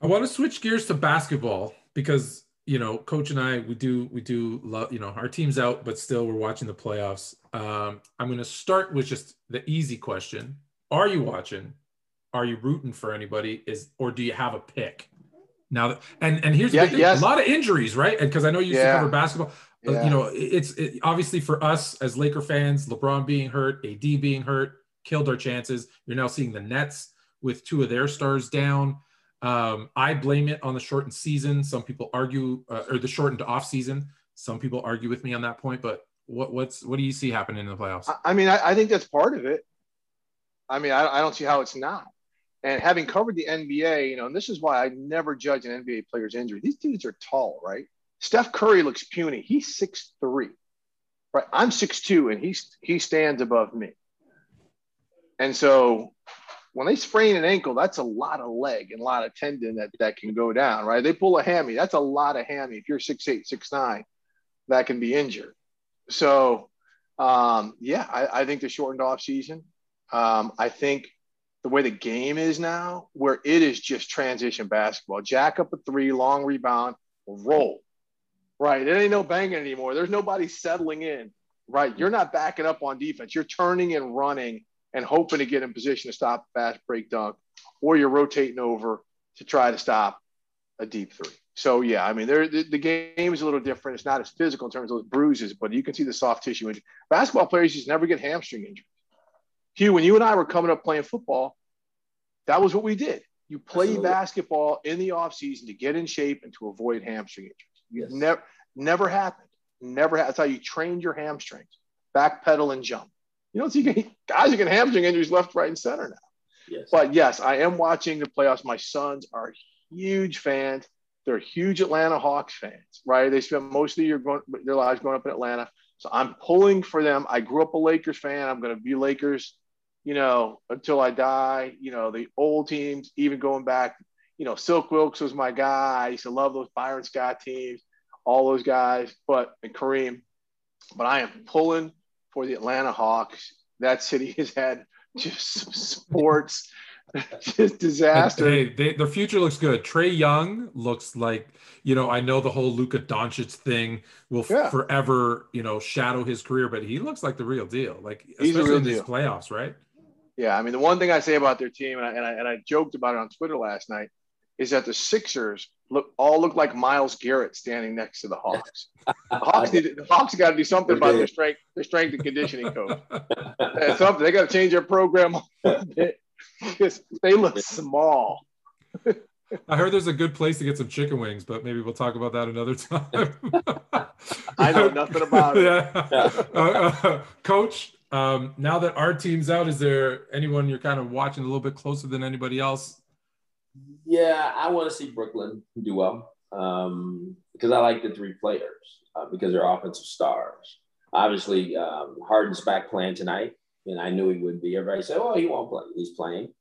I want to switch gears to basketball because you know, coach and I, we do, we do love, you know, our team's out, but still we're watching the playoffs. Um, I'm going to start with just the easy question. Are you watching? Are you rooting for anybody is, or do you have a pick now that, and, and here's yeah, yes. a lot of injuries, right? And cause I know you used yeah. to cover basketball, yeah. you know, it's it, obviously for us as Laker fans, LeBron being hurt, AD being hurt, killed our chances. You're now seeing the Nets with two of their stars down. Um, I blame it on the shortened season. Some people argue, uh, or the shortened off season. Some people argue with me on that point. But what what's what do you see happening in the playoffs? I mean, I, I think that's part of it. I mean, I, I don't see how it's not. And having covered the NBA, you know, and this is why I never judge an NBA player's injury. These dudes are tall, right? Steph Curry looks puny. He's six three, right? I'm six two, and he's he stands above me. And so when they sprain an ankle, that's a lot of leg and a lot of tendon that, that can go down, right? They pull a hammy, that's a lot of hammy. If you're six eight, six nine, that can be injured. So, um, yeah, I, I, think the shortened off season. Um, I think the way the game is now, where it is just transition basketball, jack up a three, long rebound, roll. Right, it ain't no banging anymore. There's nobody settling in. Right, you're not backing up on defense. You're turning and running and hoping to get in position to stop a fast break dunk, or you're rotating over to try to stop a deep three. So yeah, I mean, the, the, game is a little different. It's not as physical in terms of those bruises, but you can see the soft tissue injury. Basketball players just never get hamstring injuries. Hue, when you and I were coming up playing football, that was what we did. You play Absolutely. basketball in the off season to get in shape and to avoid hamstring injuries. Yes. never never happened. Never. Ha- that's how you trained your hamstrings. Backpedal and jump. You don't see guys who can hamstring injuries left, right, and center now. Yes. But yes, I am watching the playoffs. My sons are huge fans. They're huge Atlanta Hawks fans, right? They spent most of the year going, their lives growing up in Atlanta. So I'm pulling for them. I grew up a Lakers fan. I'm going to be Lakers, you know, until I die. You know, the old teams, even going back, you know, Silk Wilkes was my guy. I used to love those Byron Scott teams, all those guys, but and Kareem. But I am pulling for the Atlanta Hawks. That city [LAUGHS] has had just sports, [LAUGHS] just disaster. Hey, they, the future looks good. Trae Young looks like, you know, I know the whole Luka Doncic thing will yeah. forever, you know, shadow his career, but he looks like the real deal. Like, He's especially in these playoffs, right? Yeah, I mean, the one thing I say about their team, and I, and I, and I joked about it on Twitter last night, is that the Sixers look all look like Myles Garrett standing next to the Hawks. the [LAUGHS] Hawks need the Hawks got to do something about their strength, their strength and conditioning coach. [LAUGHS] something they got to change their program because they look small. I heard there's a good place to get some chicken wings, but maybe we'll talk about that another time. [LAUGHS] I know nothing about it. Yeah. Uh, uh, Coach, um, now that our team's out, is there anyone you're kind of watching a little bit closer than anybody else yeah, I want to see Brooklyn do well um, because I like the three players uh, because they're offensive stars. Obviously, um, Harden's back playing tonight, and I knew he would be. Everybody said, "Oh, he won't play. He's playing."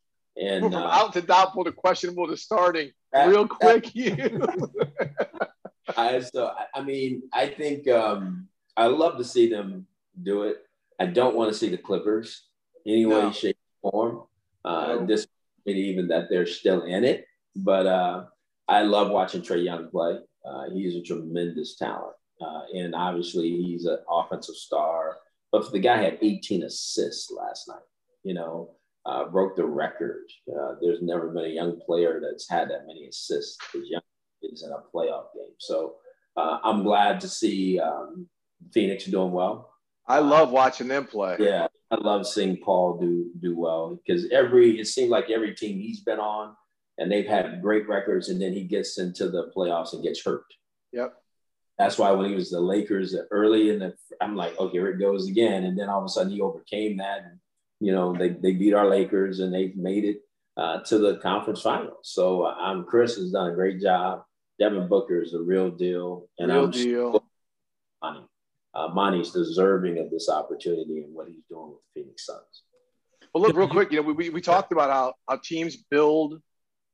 And from [LAUGHS] uh, out to doubtful to questionable to starting, that, real quick. [LAUGHS] You. [LAUGHS] I so I mean, I think um, I love to see them do it. I don't want to see the Clippers anyway, no. shape, or form. Uh, no. This even that they're still in it. But uh, I love watching Trae Young play. Uh, he's a tremendous talent. Uh, and obviously, he's an offensive star. But the guy had 18 assists last night, you know, uh, broke the record. Uh, there's never been a young player that's had that many assists as young is in a playoff game. So uh, I'm glad to see um, Phoenix doing well. I love watching them play. Yeah, I love seeing Paul do do well because every it seemed like every team he's been on and they've had great records, and then he gets into the playoffs and gets hurt. Yep. That's why when he was the Lakers early in the, I'm like, oh, here it goes again, and then all of a sudden he overcame that and you know, they, they beat our Lakers and they've made it uh, to the conference finals. So um, Chris has done a great job. Devin Booker is a real deal. And real I'm deal. Uh, Monty's deserving of this opportunity and what he's doing with the Phoenix Suns. Well, look, real quick, you know, we, we, we talked about how, how teams build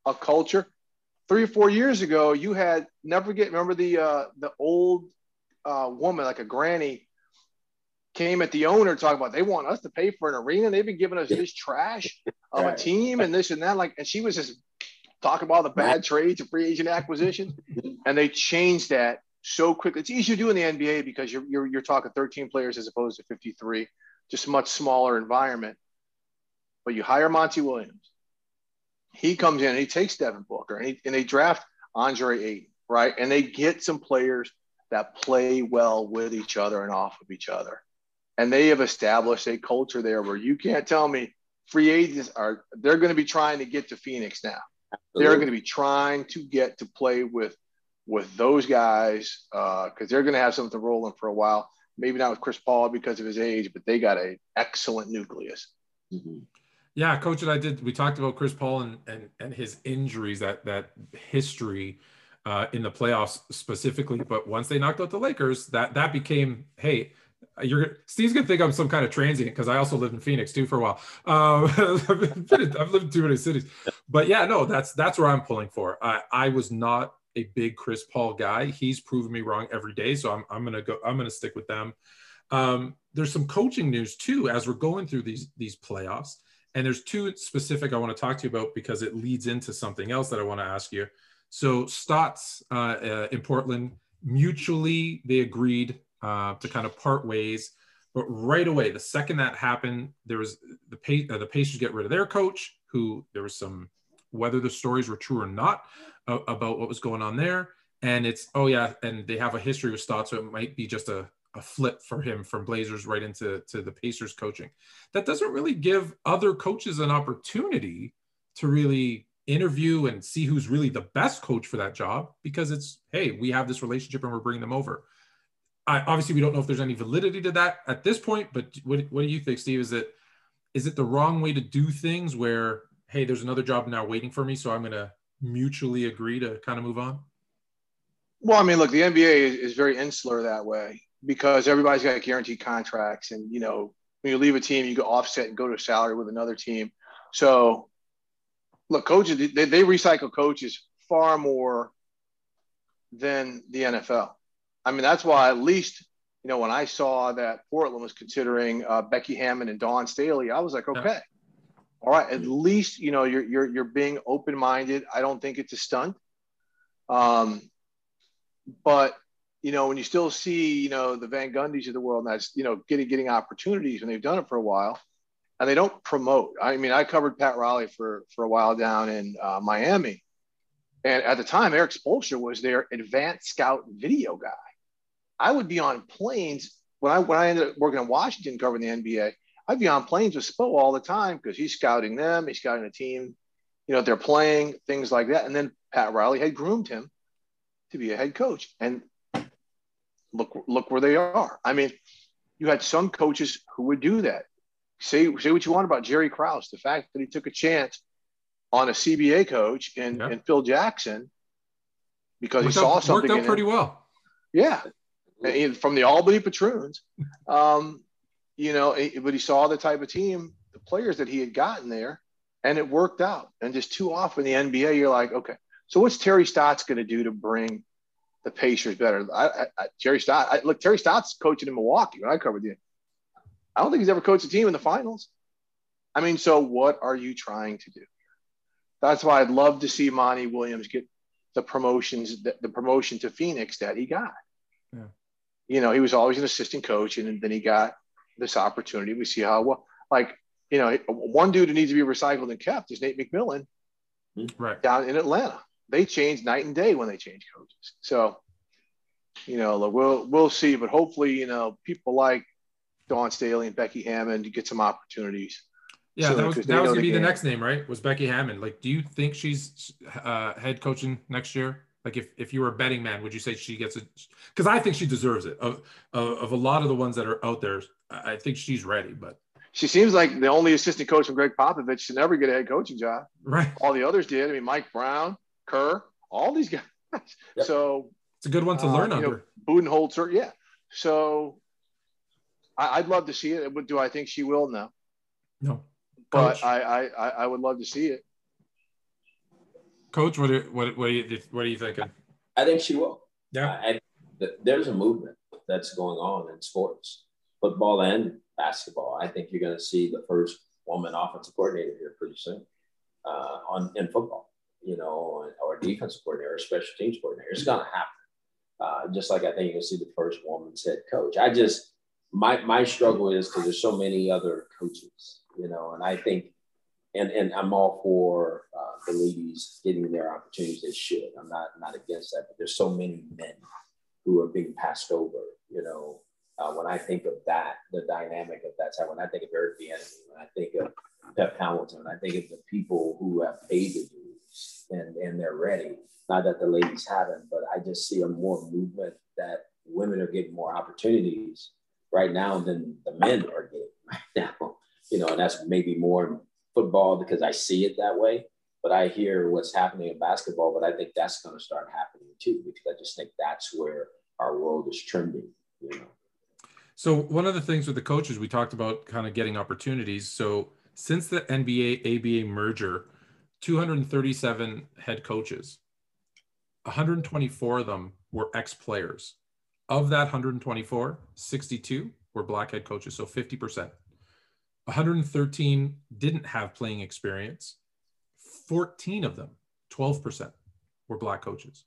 a culture. Three or four years ago, you had never get remember the uh, the old uh, woman, like a granny, came at the owner talking about they want us to pay for an arena. They've been giving us this trash [LAUGHS] of a team and this and that. Like, and she was just talking about the bad trades and free agent acquisitions, [LAUGHS] and they changed that so quickly. It's easier to do in the NBA because you're, you're, you're talking 13 players as opposed to 53, just a much smaller environment. But you hire Monty Williams. He comes in and he takes Devin Booker and, he, and they draft Andre Ayton, right? And they get some players that play well with each other and off of each other. And they have established a culture there where you can't tell me free agents are, they're going to be trying to get to Phoenix now. Absolutely. They're going to be trying to get to play with with those guys uh because uh, they're going to have something rolling for a while. Maybe not with Chris Paul because of his age, but they got an excellent nucleus. Mm-hmm. Yeah, coach, and I did. We talked about Chris Paul and and, and his injuries, that that history uh, in the playoffs specifically. But once they knocked out the Lakers, that that became hey. You're Steve's gonna think I'm some kind of transient because I also lived in Phoenix too for a while. Um, [LAUGHS] I've lived in too many cities, but yeah, no, that's that's where I'm pulling for. I, I was not a big Chris Paul guy. He's proven me wrong every day, so I'm, I'm gonna go. I'm gonna stick with them. Um, there's some coaching news too as we're going through these these playoffs, and there's two specific I want to talk to you about because it leads into something else that I want to ask you. So Stotts uh, uh, in Portland mutually they agreed uh, to kind of part ways, but right away the second that happened, there was the uh, the Pacers get rid of their coach, who there was some whether the stories were true or not about what was going on there. And it's, oh, yeah, and they have a history with Stott, so it might be just a, a flip for him from Blazers right into to the Pacers coaching. That doesn't really give other coaches an opportunity to really interview and see who's really the best coach for that job because it's, hey, we have this relationship and we're bringing them over. I, obviously, we don't know if there's any validity to that at this point, but what, what do you think, Steve? Is it is it the wrong way to do things where, hey, there's another job now waiting for me, so I'm going to mutually agree to kind of move on? Well, I mean, look, the NBA is, is very insular that way because everybody's got guaranteed contracts, and you know, when you leave a team, you go offset and go to salary with another team. So, look, coaches they, they recycle coaches far more than the NFL. I mean, that's why at least you know when I saw that Portland was considering uh, Becky Hammon and Dawn Staley, I was like, okay. Yeah all right, at least you know you're you're you're being open minded. I don't think it's a stunt. Um, but you know when you still see you know the Van Gundys of the world, and that's you know getting getting opportunities, and they've done it for a while, and they don't promote. I mean, I covered Pat Riley for for a while down in uh, Miami, and at the time Erik Spoelstra was their advanced scout video guy. I would be on planes when I when I ended up working in Washington covering the NBA. I'd be on planes with Spo all the time because he's scouting them, he's scouting the team, you know, they're playing, things like that. And then Pat Riley had groomed him to be a head coach. And look, look where they are. I mean, you had some coaches who would do that. Say, say what you want about Jerry Krause, the fact that he took a chance on a CBA coach and, yeah. in Phil Jackson because worked he saw out, something. Worked out pretty well. Yeah. And from the Albany Patroons. Um, you know, but he saw the type of team, the players that he had gotten there, and it worked out. And just too often in the NBA, you're like, okay, so what's Terry Stotts going to do to bring the Pacers better? I, I, Terry Stotts, I, look, Terry Stotts coaching in Milwaukee when I covered the. I don't think he's ever coached a team in the finals. I mean, so what are you trying to do? That's why I'd love to see Monty Williams get the promotions, the, the promotion to Phoenix that he got. Yeah. You know, he was always an assistant coach, and then he got this opportunity. We see how well, like, you know, one dude who needs to be recycled and kept is Nate McMillan right. down in Atlanta. They change night and day when they change coaches. So, you know, we'll we'll see, but hopefully, you know, people like Dawn Staley and Becky Hammon get some opportunities. Yeah, so, that was, that was gonna be the next name, right? Was Becky Hammon? Like, do you think she's uh, head coaching next year? Like if, if you were a betting man, would you say she gets it? Because I think she deserves it. Of, of, of a lot of the ones that are out there, I think she's ready. But she seems like the only assistant coach from Gregg Popovich to never get a head coaching job. Right. All the others did. I mean, Mike Brown, Kerr, all these guys. Yep. So it's a good one to learn uh, under. Know, Budenholzer, yeah. So I, would love to see it. Do I think she will? No. No. But I, I, I would love to see it. Coach, what are, what what are you what are you thinking? I think she will. Yeah. I, there's a movement that's going on in sports, football and basketball. I think you're going to see the first woman offensive coordinator here pretty soon uh, on in football, you know, or defensive coordinator, or special teams coordinator. It's going to happen. Uh, just like I think you're going to see the first woman's head coach. I just my my struggle is because there's so many other coaches, you know, and I think, and and I'm all for uh, the ladies getting their opportunities. They should. I'm not not against that, but there's so many men who are being passed over, you know, uh, when I think of that, the dynamic of that time, when I think of Eric Bieniemy, when I think of Pep Hamilton, I think of the people who have paid the dues and, and they're ready. Not that the ladies haven't, but I just see a more movement that women are getting more opportunities right now than the men are getting [LAUGHS] right now. You know, and that's maybe more football because I see it that way. But I hear what's happening in basketball, but I think that's going to start happening too because I just think that's where our world is trending. You know. So one of the things with the coaches, we talked about kind of getting opportunities. So since the NBA ABA merger, 237 head coaches, 124 of them were ex-players. Of that 124, 62 were black head coaches, so 50%. 113 didn't have playing experience. 14 of them, 12%, were black coaches.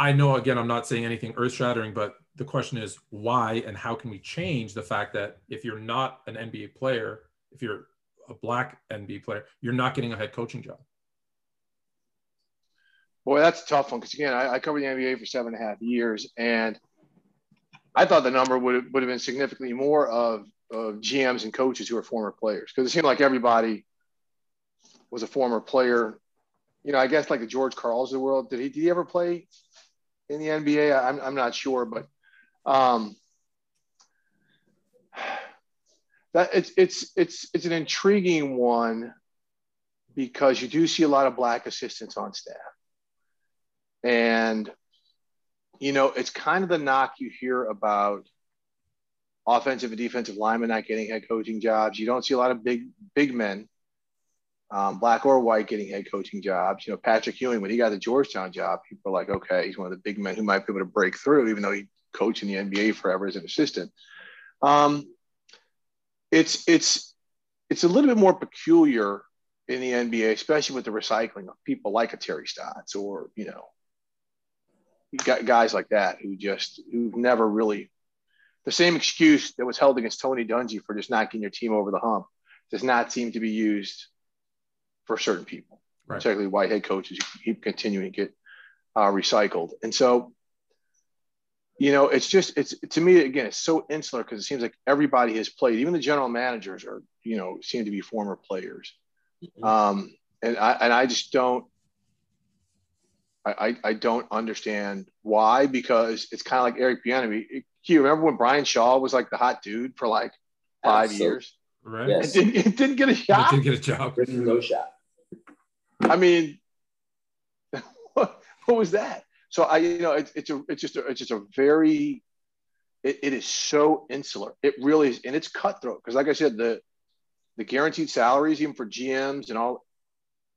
I know, again, I'm not saying anything earth shattering, but the question is why and how can we change the fact that if you're not an NBA player, if you're a black NBA player, you're not getting a head coaching job? Boy, that's a tough one because again, I, I, covered the NBA for seven and a half years, and I thought the number would have, would have been significantly more of, of GMs and coaches who are former players because it seemed like everybody was a former player. You know, I guess like the George Karls of the world. Did he? Did he ever play in the NBA? I'm, I'm not sure, but um, that it's it's it's it's an intriguing one because you do see a lot of black assistants on staff, and you know it's kind of the knock you hear about offensive and defensive linemen not getting head coaching jobs. You don't see a lot of big big men, um, black or white, getting head coaching jobs. You know, Patrick Ewing when he got the Georgetown job, people were like, okay, he's one of the big men who might be able to break through, even though he coached in the NBA forever as an assistant. Um, it's it's it's a little bit more peculiar in the NBA, especially with the recycling of people like a Terry Stotts or you know, guys like that who just who've never really the same excuse that was held against Tony Dungy for just not getting your team over the hump does not seem to be used for certain people, right. particularly white head coaches who keep continuing to get uh, recycled. And so you know, it's just it's to me again, it's so insular because it seems like everybody has played. Even the general managers are, you know, seem to be former players. Mm-hmm. Um, and I and I just don't. I, I don't understand why because it's kind of like Eric Bieniemy. Do you remember when Brian Shaw was like the hot dude for like five Absolutely. years? Right. Yes. It, didn't, it [LAUGHS] didn't get a shot. It didn't get a job. Didn't no shot. I mean, [LAUGHS] what, was that? So I, you know, it's, it's a, it's just, a, it's just a very, it, it is so insular. It really is, and it's cutthroat because, like I said, the, the guaranteed salaries, even for GMs and all.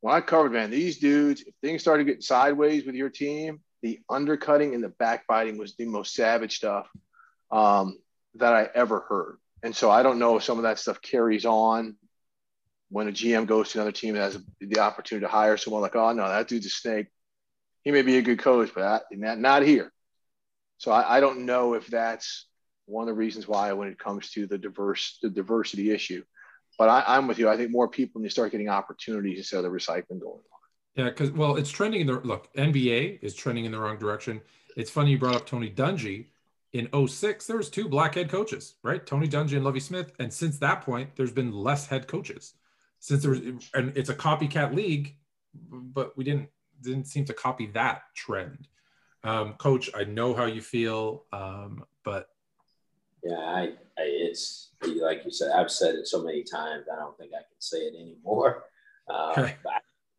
When I covered, man, these dudes, if things started getting sideways with your team, the undercutting and the backbiting was the most savage stuff um, that I ever heard. And so I don't know if some of that stuff carries on when a GM goes to another team that has the opportunity to hire someone like, oh no, that dude's a snake he may be a good coach, but not, not here. So I, I, don't know if that's one of the reasons why when it comes to the diverse the diversity issue. But I, am with you. I think more people need to start getting opportunities instead of the recycling going on. Yeah, because well, it's trending in the look. NBA is trending in the wrong direction. It's funny you brought up Tony Dungy. In 06, there was two black head coaches, right? Tony Dungy and Lovie Smith. And since that point, there's been less head coaches. Since there was, and it's a copycat league, but we didn't didn't seem to copy that trend. Um, Coach, I know how you feel, um, but Yeah, I, I, it's like you said. I've said it so many times. I don't think I can say it anymore. [LAUGHS] Uh,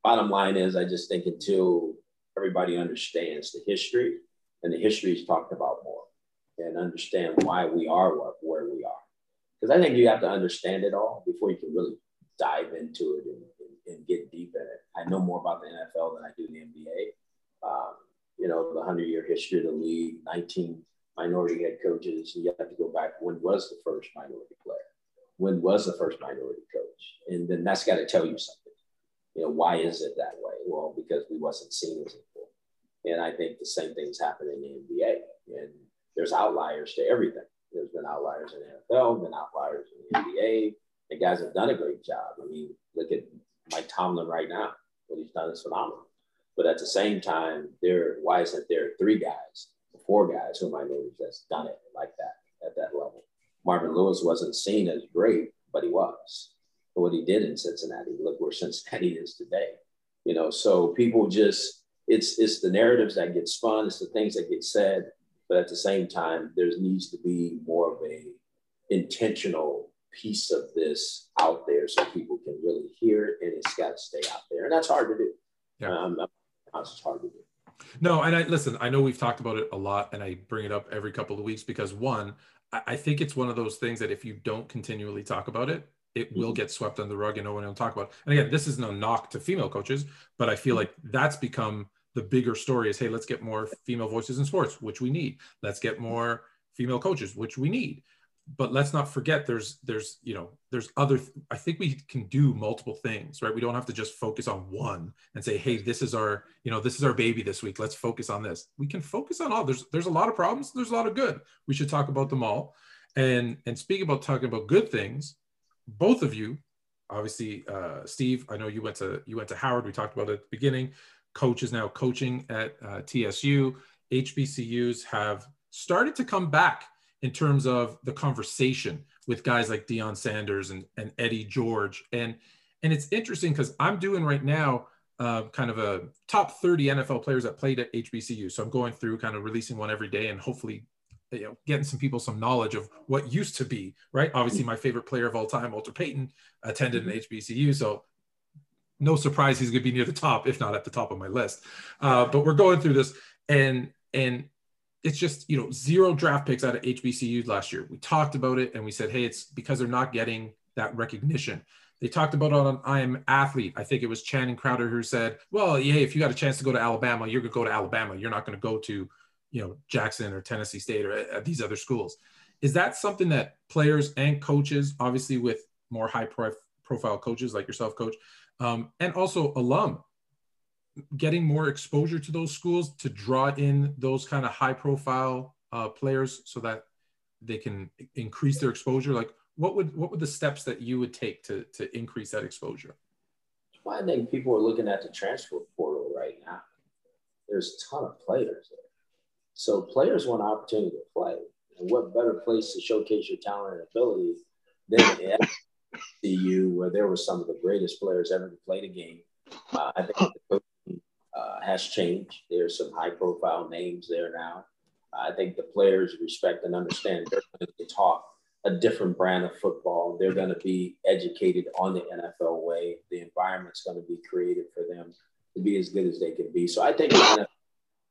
bottom line is, I just think until everybody understands the history, and the history is talked about more, and understand why we are what, where we are. Because I think you have to understand it all before you can really dive into it and, and, and, get deep in it. I know more about the NFL than I do the NBA. Um, you know, the 100 year history of the league, 19 minority head coaches. You have to go back. When was the first minority player? When was the first minority coach? And then that's got to tell you something. You know, why is it that way? Well, because we wasn't seen as equal. And I think the same things happen in the NBA. And there's outliers to everything. There's been outliers in the NFL, been outliers in the NBA. The guys have done a great job. I mean, look at Mike Tomlin right now. What he's done is phenomenal. But at the same time, there why isn't there three guys, four guys who are minorities that's done it like that at that level? Marvin Lewis wasn't seen as great, but he was. But what he did in Cincinnati, look where [LAUGHS] Cincinnati is today. You know, so people just it's it's the narratives that get spun, it's the things that get said, but at the same time, there needs to be more of a intentional piece of this out there so people can really hear it and it's got to stay out there and that's hard to do yeah. um, it's hard to do no and i listen i know we've talked about it a lot and i bring it up every couple of weeks because one i think it's one of those things that if you don't continually talk about it it will mm-hmm. get swept under the rug and no one will talk about it. and again this is no knock to female coaches but i feel mm-hmm. like that's become the bigger story is hey let's get more female voices in sports which we need let's get more female coaches which we need but let's not forget there's there's you know there's other i think we can do multiple things right? We don't have to just focus on one and say hey this is our you know this is our baby this week. Let's focus on this. We can focus on all. There's there's a lot of problems. There's a lot of good. We should talk about them all. And and speak about talking about good things both of you obviously uh, steve i know you went to you went to howard. We talked about it at the beginning. Coach is now coaching at uh, tsu hbcus have started to come back in terms of the conversation with guys like Deion Sanders and, and Eddie George. And, and it's interesting because I'm doing right now uh, kind of a top 30 NFL players that played at HBCU. So I'm going through kind of releasing one every day and hopefully you know, getting some people some knowledge of what used to be, right? Obviously, my favorite player of all time, Walter Payton, attended an HBCU. So no surprise he's going to be near the top, if not at the top of my list. Uh, but we're going through this and, and it's just you know zero draft picks out of HBCUs last year. We talked about it and we said, hey, it's because they're not getting that recognition. They talked about it on I am athlete. I think it was Channing Crowder who said, well, yeah, if you got a chance to go to Alabama, you're gonna go to Alabama. You're not gonna go to, you know, Jackson or Tennessee State or uh, these other schools. Is that something that players and coaches, obviously with more high profile coaches like yourself, coach, um, and also alum, getting more exposure to those schools to draw in those kind of high profile uh, players so that they can increase their exposure? Like what would what would the steps that you would take to to increase that exposure? Well, i think people are looking at the transfer portal right now. There's a ton of players there. So players want an opportunity to play. And what better place to showcase your talent and ability than at CU, where there were some of the greatest players ever to play the game. Uh, I think the uh, has changed. There's some high profile names there now. I think the players respect and understand they're going to talk a different brand of football. They're going to be educated on the NFL way. The environment's going to be created for them to be as good as they can be. So I think the NFL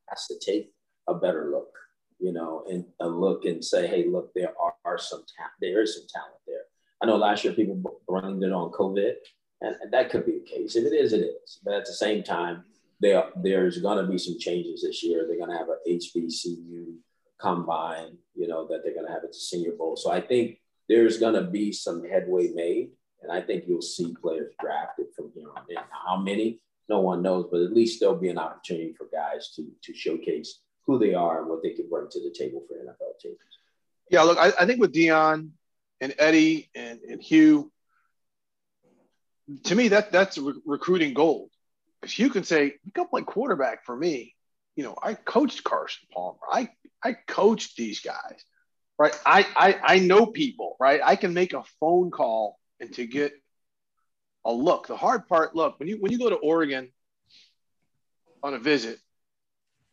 has to take a better look, you know, and a look and say, hey, look, there are, are some talent. There is some talent there. I know last year people blamed it on COVID, and, and that could be the case. If it is, it is. But at the same time, there, there's going to be some changes this year. They're going to have an HBCU combine, you know, that they're going to have at the Senior Bowl. So I think there's going to be some headway made, and I think you'll see players drafted from here on in. How many? No one knows, but at least there'll be an opportunity for guys to to showcase who they are and what they can bring to the table for NFL teams. Yeah, look, I, I think with Deion and Eddie and, and Hue, to me that that's re- recruiting gold because you can say, you come play quarterback for me. You know, I coached Carson Palmer. I I coached these guys, right? I I I know people, right? I can make a phone call and to get a look. The hard part, look, when you when you go to Oregon on a visit,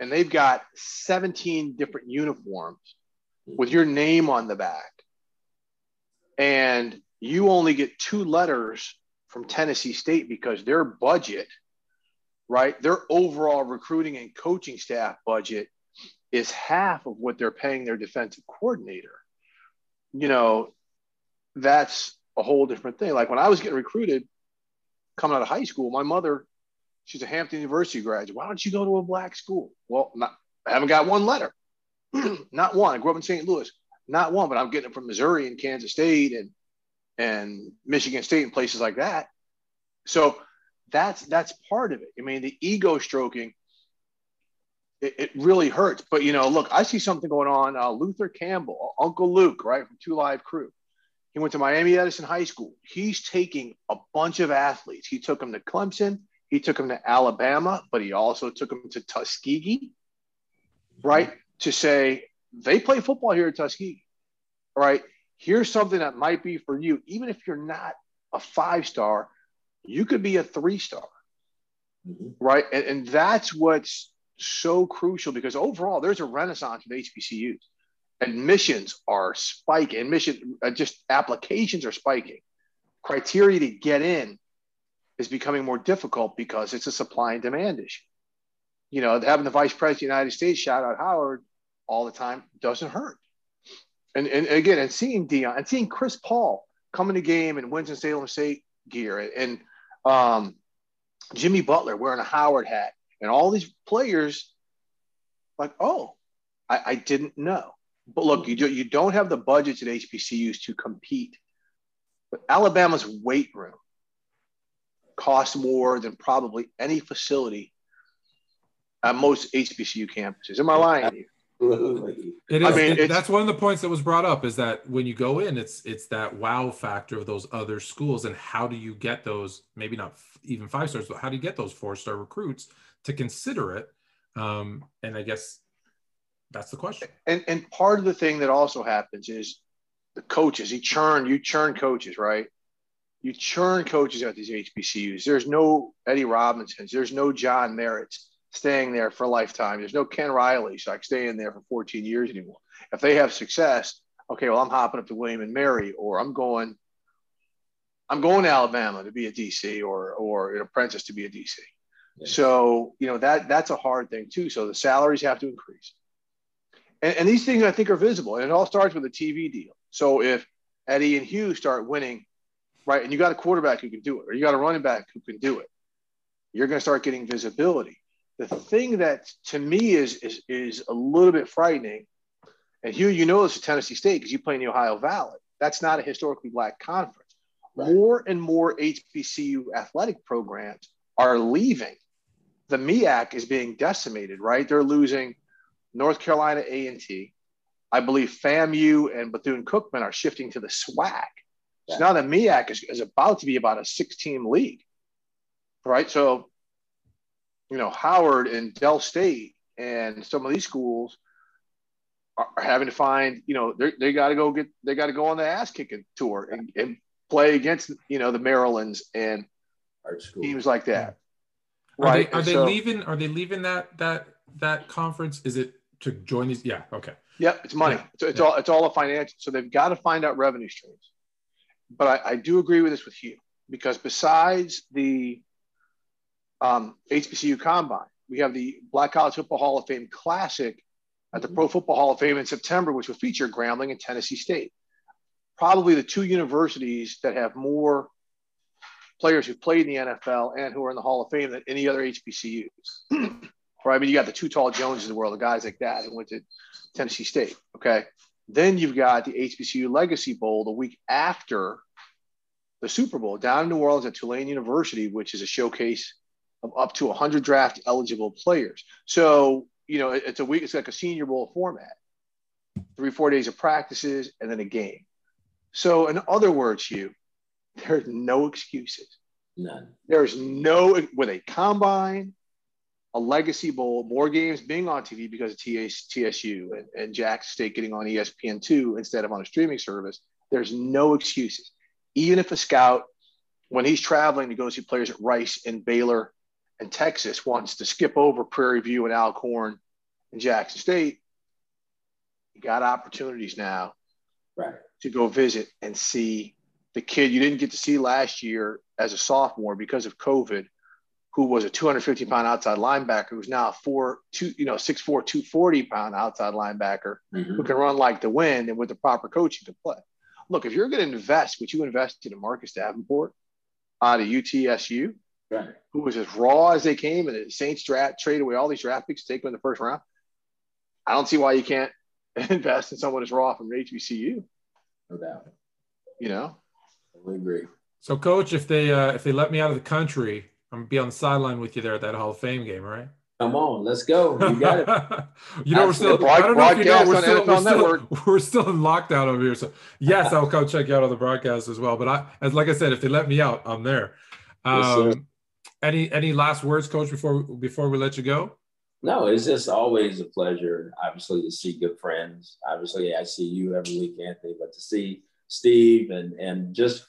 and they've got 17 different uniforms, with your name on the back, and you only get two letters from Tennessee State because their budget, right, their overall recruiting and coaching staff budget is half of what they're paying their defensive coordinator. You know, that's a whole different thing. Like when I was getting recruited coming out of high school, my mother, she's a Hampton University graduate. Why don't you go to a black school? Well, not, I haven't got one letter. [CLEARS THROAT] not one. I grew up in St. Louis. Not one, but I'm getting it from Missouri and Kansas State and and Michigan State and places like that. So that's that's part of it. I mean, the ego stroking, it, it really hurts. But you know, look, I see something going on. Uh, Luther Campbell, Uncle Luke, right from Two Live Crew. He went to Miami Edison High School. He's taking a bunch of athletes. He took them to Clemson. He took them to Alabama, but he also took them to Tuskegee, right? To say they play football here at Tuskegee, right? Here's something that might be for you, even if you're not a five star, you could be a three star, mm-hmm. right? And, and that's what's so crucial because overall, there's a renaissance with HBCUs admissions are spiking. Admission uh, just applications are spiking. Criteria to get in is becoming more difficult because it's a supply and demand issue. You know having the vice president of the united states shout out howard all the time doesn't hurt. And, and again and seeing Deion and seeing chris paul come in the game and wins in winston-salem state gear and um, jimmy butler wearing a howard hat and all these players like oh I, I didn't know but look, you, do, you don't have the budgets at HBCUs to compete. But Alabama's weight room costs more than probably any facility at most HBCU campuses. Am I lying? It is. I mean, it, that's one of the points that was brought up is that when you go in, it's it's that wow factor of those other schools, and how do you get those? Maybe not even five stars, but how do you get those four star recruits to consider it? Um, and I guess that's the question. And and part of the thing that also happens is the coaches. You churn, you churn coaches, right? You churn coaches at these HBCUs. There's no Eddie Robinsons. There's no John Merritts staying there for a lifetime. There's no Ken Riley, so I can stay in there for 14 years anymore. If they have success, okay, well, I'm hopping up to William and Mary, or I'm going, I'm going to Alabama to be a DC, or or an apprentice to be a DC. Yes. So you know that that's a hard thing too. So the salaries have to increase. And, and these things I think are visible. And it all starts with a TV deal. So if Eddie and Hue start winning, right, and you got a quarterback who can do it, or you got a running back who can do it, you're going to start getting visibility. The thing that to me is, is, is a little bit frightening, and Hue, you know this is Tennessee State because you play in the Ohio Valley. That's not a historically black conference. Right. More and more HBCU athletic programs are leaving. The MEAC is being decimated, right? They're losing North Carolina A&T. I believe FAMU and Bethune-Cookman are shifting to the SWAC. Yeah. So now the MEAC is, is about to be about a six-team league, right? So, you know, Howard and Del State and some of these schools are, having to find, you know, they got to go get, they got to go on the ass kicking tour and, and, play against, you know, the Marylands and teams like that. Right? Are they, are they so, leaving? Are they leaving that that that conference? Is it to join these? Yeah. Okay. Yep. It's money. Yeah. It's, it's yeah. all, it's all a financial. So they've got to find out revenue streams. But I, I do agree with this with you because besides the um, HBCU combine, we have the Black College Football Hall of Fame Classic at the Pro Football Hall of Fame in September, which will feature Grambling and Tennessee State. Probably the two universities that have more players who played in the NFL and who are in the Hall of Fame than any other HBCUs. right? [CLEARS THROAT] I mean, you got the Too Tall Joneses in the world, the guys like that who went to Tennessee State. Okay. Then you've got the HBCU Legacy Bowl the week after the Super Bowl down in New Orleans at Tulane University, which is a showcase of up to 100 draft eligible players. So, you know, it's a week, it's like a senior bowl format three, four days of practices and then a game. So, in other words, you, [LAUGHS] there's no excuses. None. There's no, with a combine, a legacy bowl, more games being on TV because of TSU and, and Jackson State getting on ESPN2 instead of on a streaming service, there's no excuses. Even if a scout, when he's traveling to go see players at Rice and Baylor and Texas, wants to skip over Prairie View and Alcorn and Jackson State, you got opportunities now right. to go visit and see the kid you didn't get to see last year as a sophomore because of COVID, who was a 250 pound outside linebacker, who's now a four, two, you know, 6'4, 240 pound outside linebacker Mhm. who can run like the wind and with the proper coaching to play. Look, if you're going to invest what you invested in Marcus Davenport out of UTSA, Right. who was as raw as they came, and the Saints draft traded away all these draft picks, to take them in the first round. I don't see why you can't [LAUGHS] invest in someone as raw from HBCU. No doubt. You know, We agree. So, coach, if they uh, if they let me out of the country, I'm gonna be on the sideline with you there at that Hall of Fame game, right? Come on, let's go. You got it. [LAUGHS] you know, we're still. Absolutely. I don't know if you know, we're still, NFL we're, still, we're still in lockdown over here. So, yes, I'll come check you out on the broadcast as well. But I, as like I said, if they let me out, I'm there. Yes, sir. Um, any any last words, coach, before before we let you go? No, it's just always a pleasure, obviously, to see good friends. Obviously, I see you every week, Anthony, but to see Steve and and just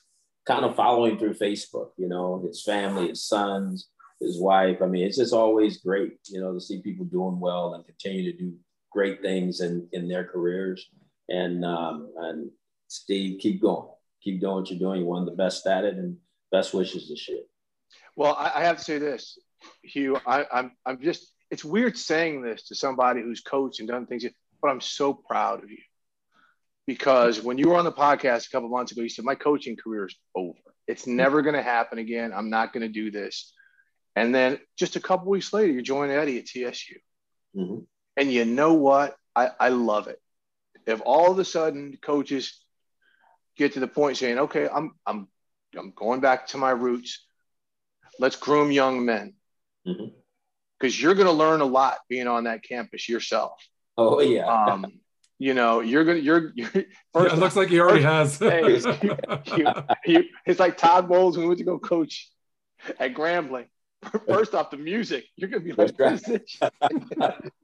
kind of following through Facebook, you know, his family, his sons, his wife. I mean, it's just always great, you know, to see people doing well and continue to do great things in in their careers. And um, and Steve, keep going, keep doing what you're doing. You're one of the best at it, and best wishes this year. Well, I, I have to say this, Hue. I, I'm I'm just. It's weird saying this to somebody who's coached and done things, but I'm so proud of you because when you were on the podcast a couple months ago, you said my coaching career is over. It's never going to happen again. I'm not going to do this. And then just a couple weeks later, you're joining Eddie at TSU. Mhm. And you know what? I, I love it. If all of a sudden coaches get to the point saying, okay, I'm I'm I'm going back to my roots. Let's groom young men. Because you're going to learn a lot being on that campus yourself. Oh yeah, Um, you know, you're gonna you're, [LAUGHS] you're Yeah, it looks like he already has. Hey, [LAUGHS] [LAUGHS] you, you, it's like Todd Bowles when we went to go coach at Grambling. First off, the music, you're gonna be like, what is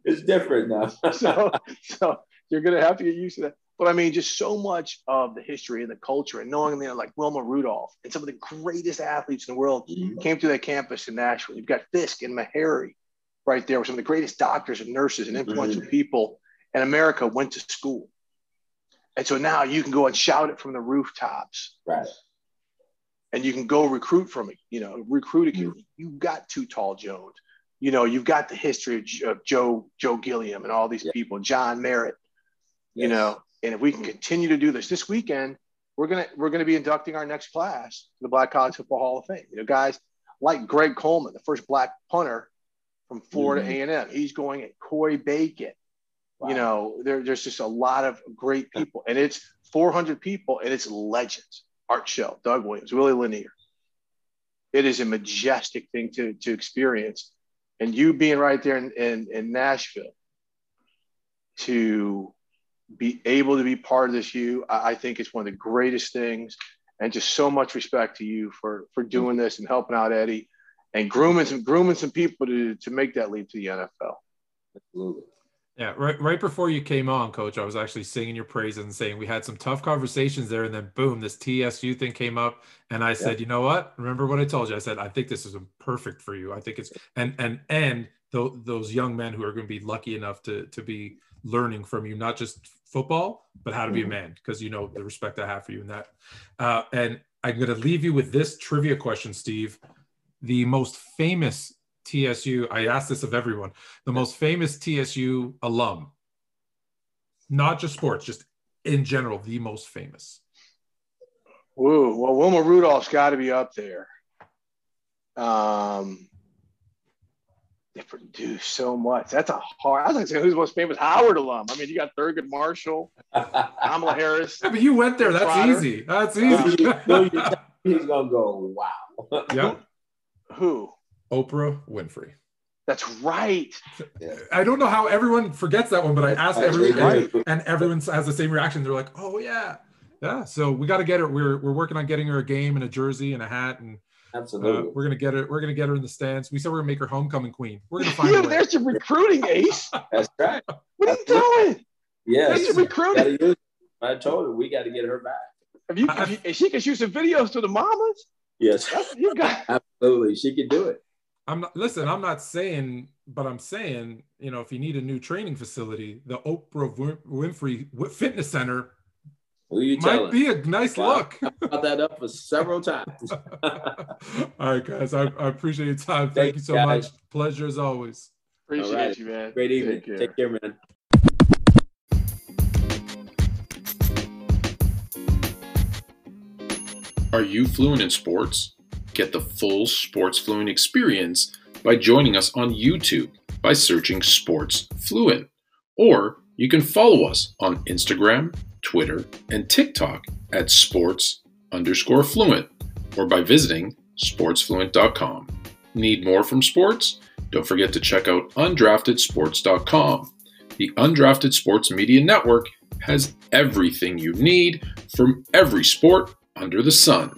it's different now. so, so you're gonna have to get used to that. But I mean, just so much of the history and the culture, and knowing you know, like Wilma Rudolph and some of the greatest athletes in the world Mhm. came to that campus in Nashville. You've got Fisk and Meharry right there with some of the greatest doctors and nurses and influential people in America went to school. And so now you can go and shout it from the rooftops Right. and you can go recruit from it, you know, recruit a kid. You've got Too Tall Jones. You know, you've got the history of, Joe Joe Gilliam and all these Yeah. people, John Merritt, you know, and if we can continue to do this this weekend, we're gonna we're gonna be inducting our next class to the Black College Football Hall of Fame. You know, guys like Greg Coleman, the first black punter from Florida Mhm. A and M. He's going at Coy Bacon. Wow. You know, there, there's just a lot of great people, and it's 400 people, and it's legends. Art Shell, Doug Williams, Willie Lanier. It is a majestic thing to to experience, and you being right there in, in, in Nashville to be able to be part of this, you, I, I think it's one of the greatest things, and just so much respect to you for for doing this and helping out Eddie, and grooming some grooming some people to to make that leap to the NFL. Absolutely. Yeah, right right before you came on, coach, I was actually singing your praises and saying we had some tough conversations there, and then boom, this TSU thing came up, and I said, you know what? Remember what I told you? I said I think this is perfect for you. I think it's and and and th- those young men who are going to be lucky enough to to be learning from you, not just football, but how to be a Mhm. man, because you know the respect I have for you in that. Uh, and I'm going to leave you with this trivia question, Steve. The most famous TSU, I ask this of everyone, the most famous TSU alum, not just sports, just in general, the most famous. Woo. Well, Wilma Rudolph's got to be up there. Um, they produce so much. That's a hard. I was going to say who's the most famous Howard alum. I mean, you got Thurgood Marshall, [LAUGHS] Kamala Harris. Yeah, but you went there. That's Trotter. easy. That's easy. you- [LAUGHS] He's gonna go. Wow. yeah. Who? Oprah Winfrey. That's right. I don't know how everyone forgets that one, but I asked everyone, Right. and, and everyone has the same reaction. They're like, "Oh yeah, yeah." So we got to get her. We're we're working on getting her a game and a jersey and a hat, and uh, we're gonna get her. We're gonna get her in the stands. We said we're gonna make her homecoming queen. We're gonna find Yeah, a way. there's your recruiting ace. [LAUGHS] That's right. What are you doing? Yes. There's your recruiting. I told her we got to get her back. If you, if, you, if she can shoot some videos to the mamas, Yes. you got. [LAUGHS] Absolutely. She can do it. I'm not listen. I'm not saying, but I'm saying, you know, if you need a new training facility, the Oprah Winfrey Fitness Center Who you might telling? be a nice Wow. look. I brought that up for several [LAUGHS] times. All right, guys. I, I appreciate your time. Thank Thank you you, so guys. much. Pleasure as always. Appreciate All right. you, man. Great evening. Take care. Take care, man. Are you fluent in sports? Get the full Sports Fluent experience by joining us on YouTube by searching Sports Fluent. Or you can follow us on Instagram, Twitter, and TikTok at sports underscore fluent or by visiting sportsfluent.com. Need more from sports? Don't forget to check out undraftedsports.com. The Undrafted Sports Media Network has everything you need from every sport under the sun.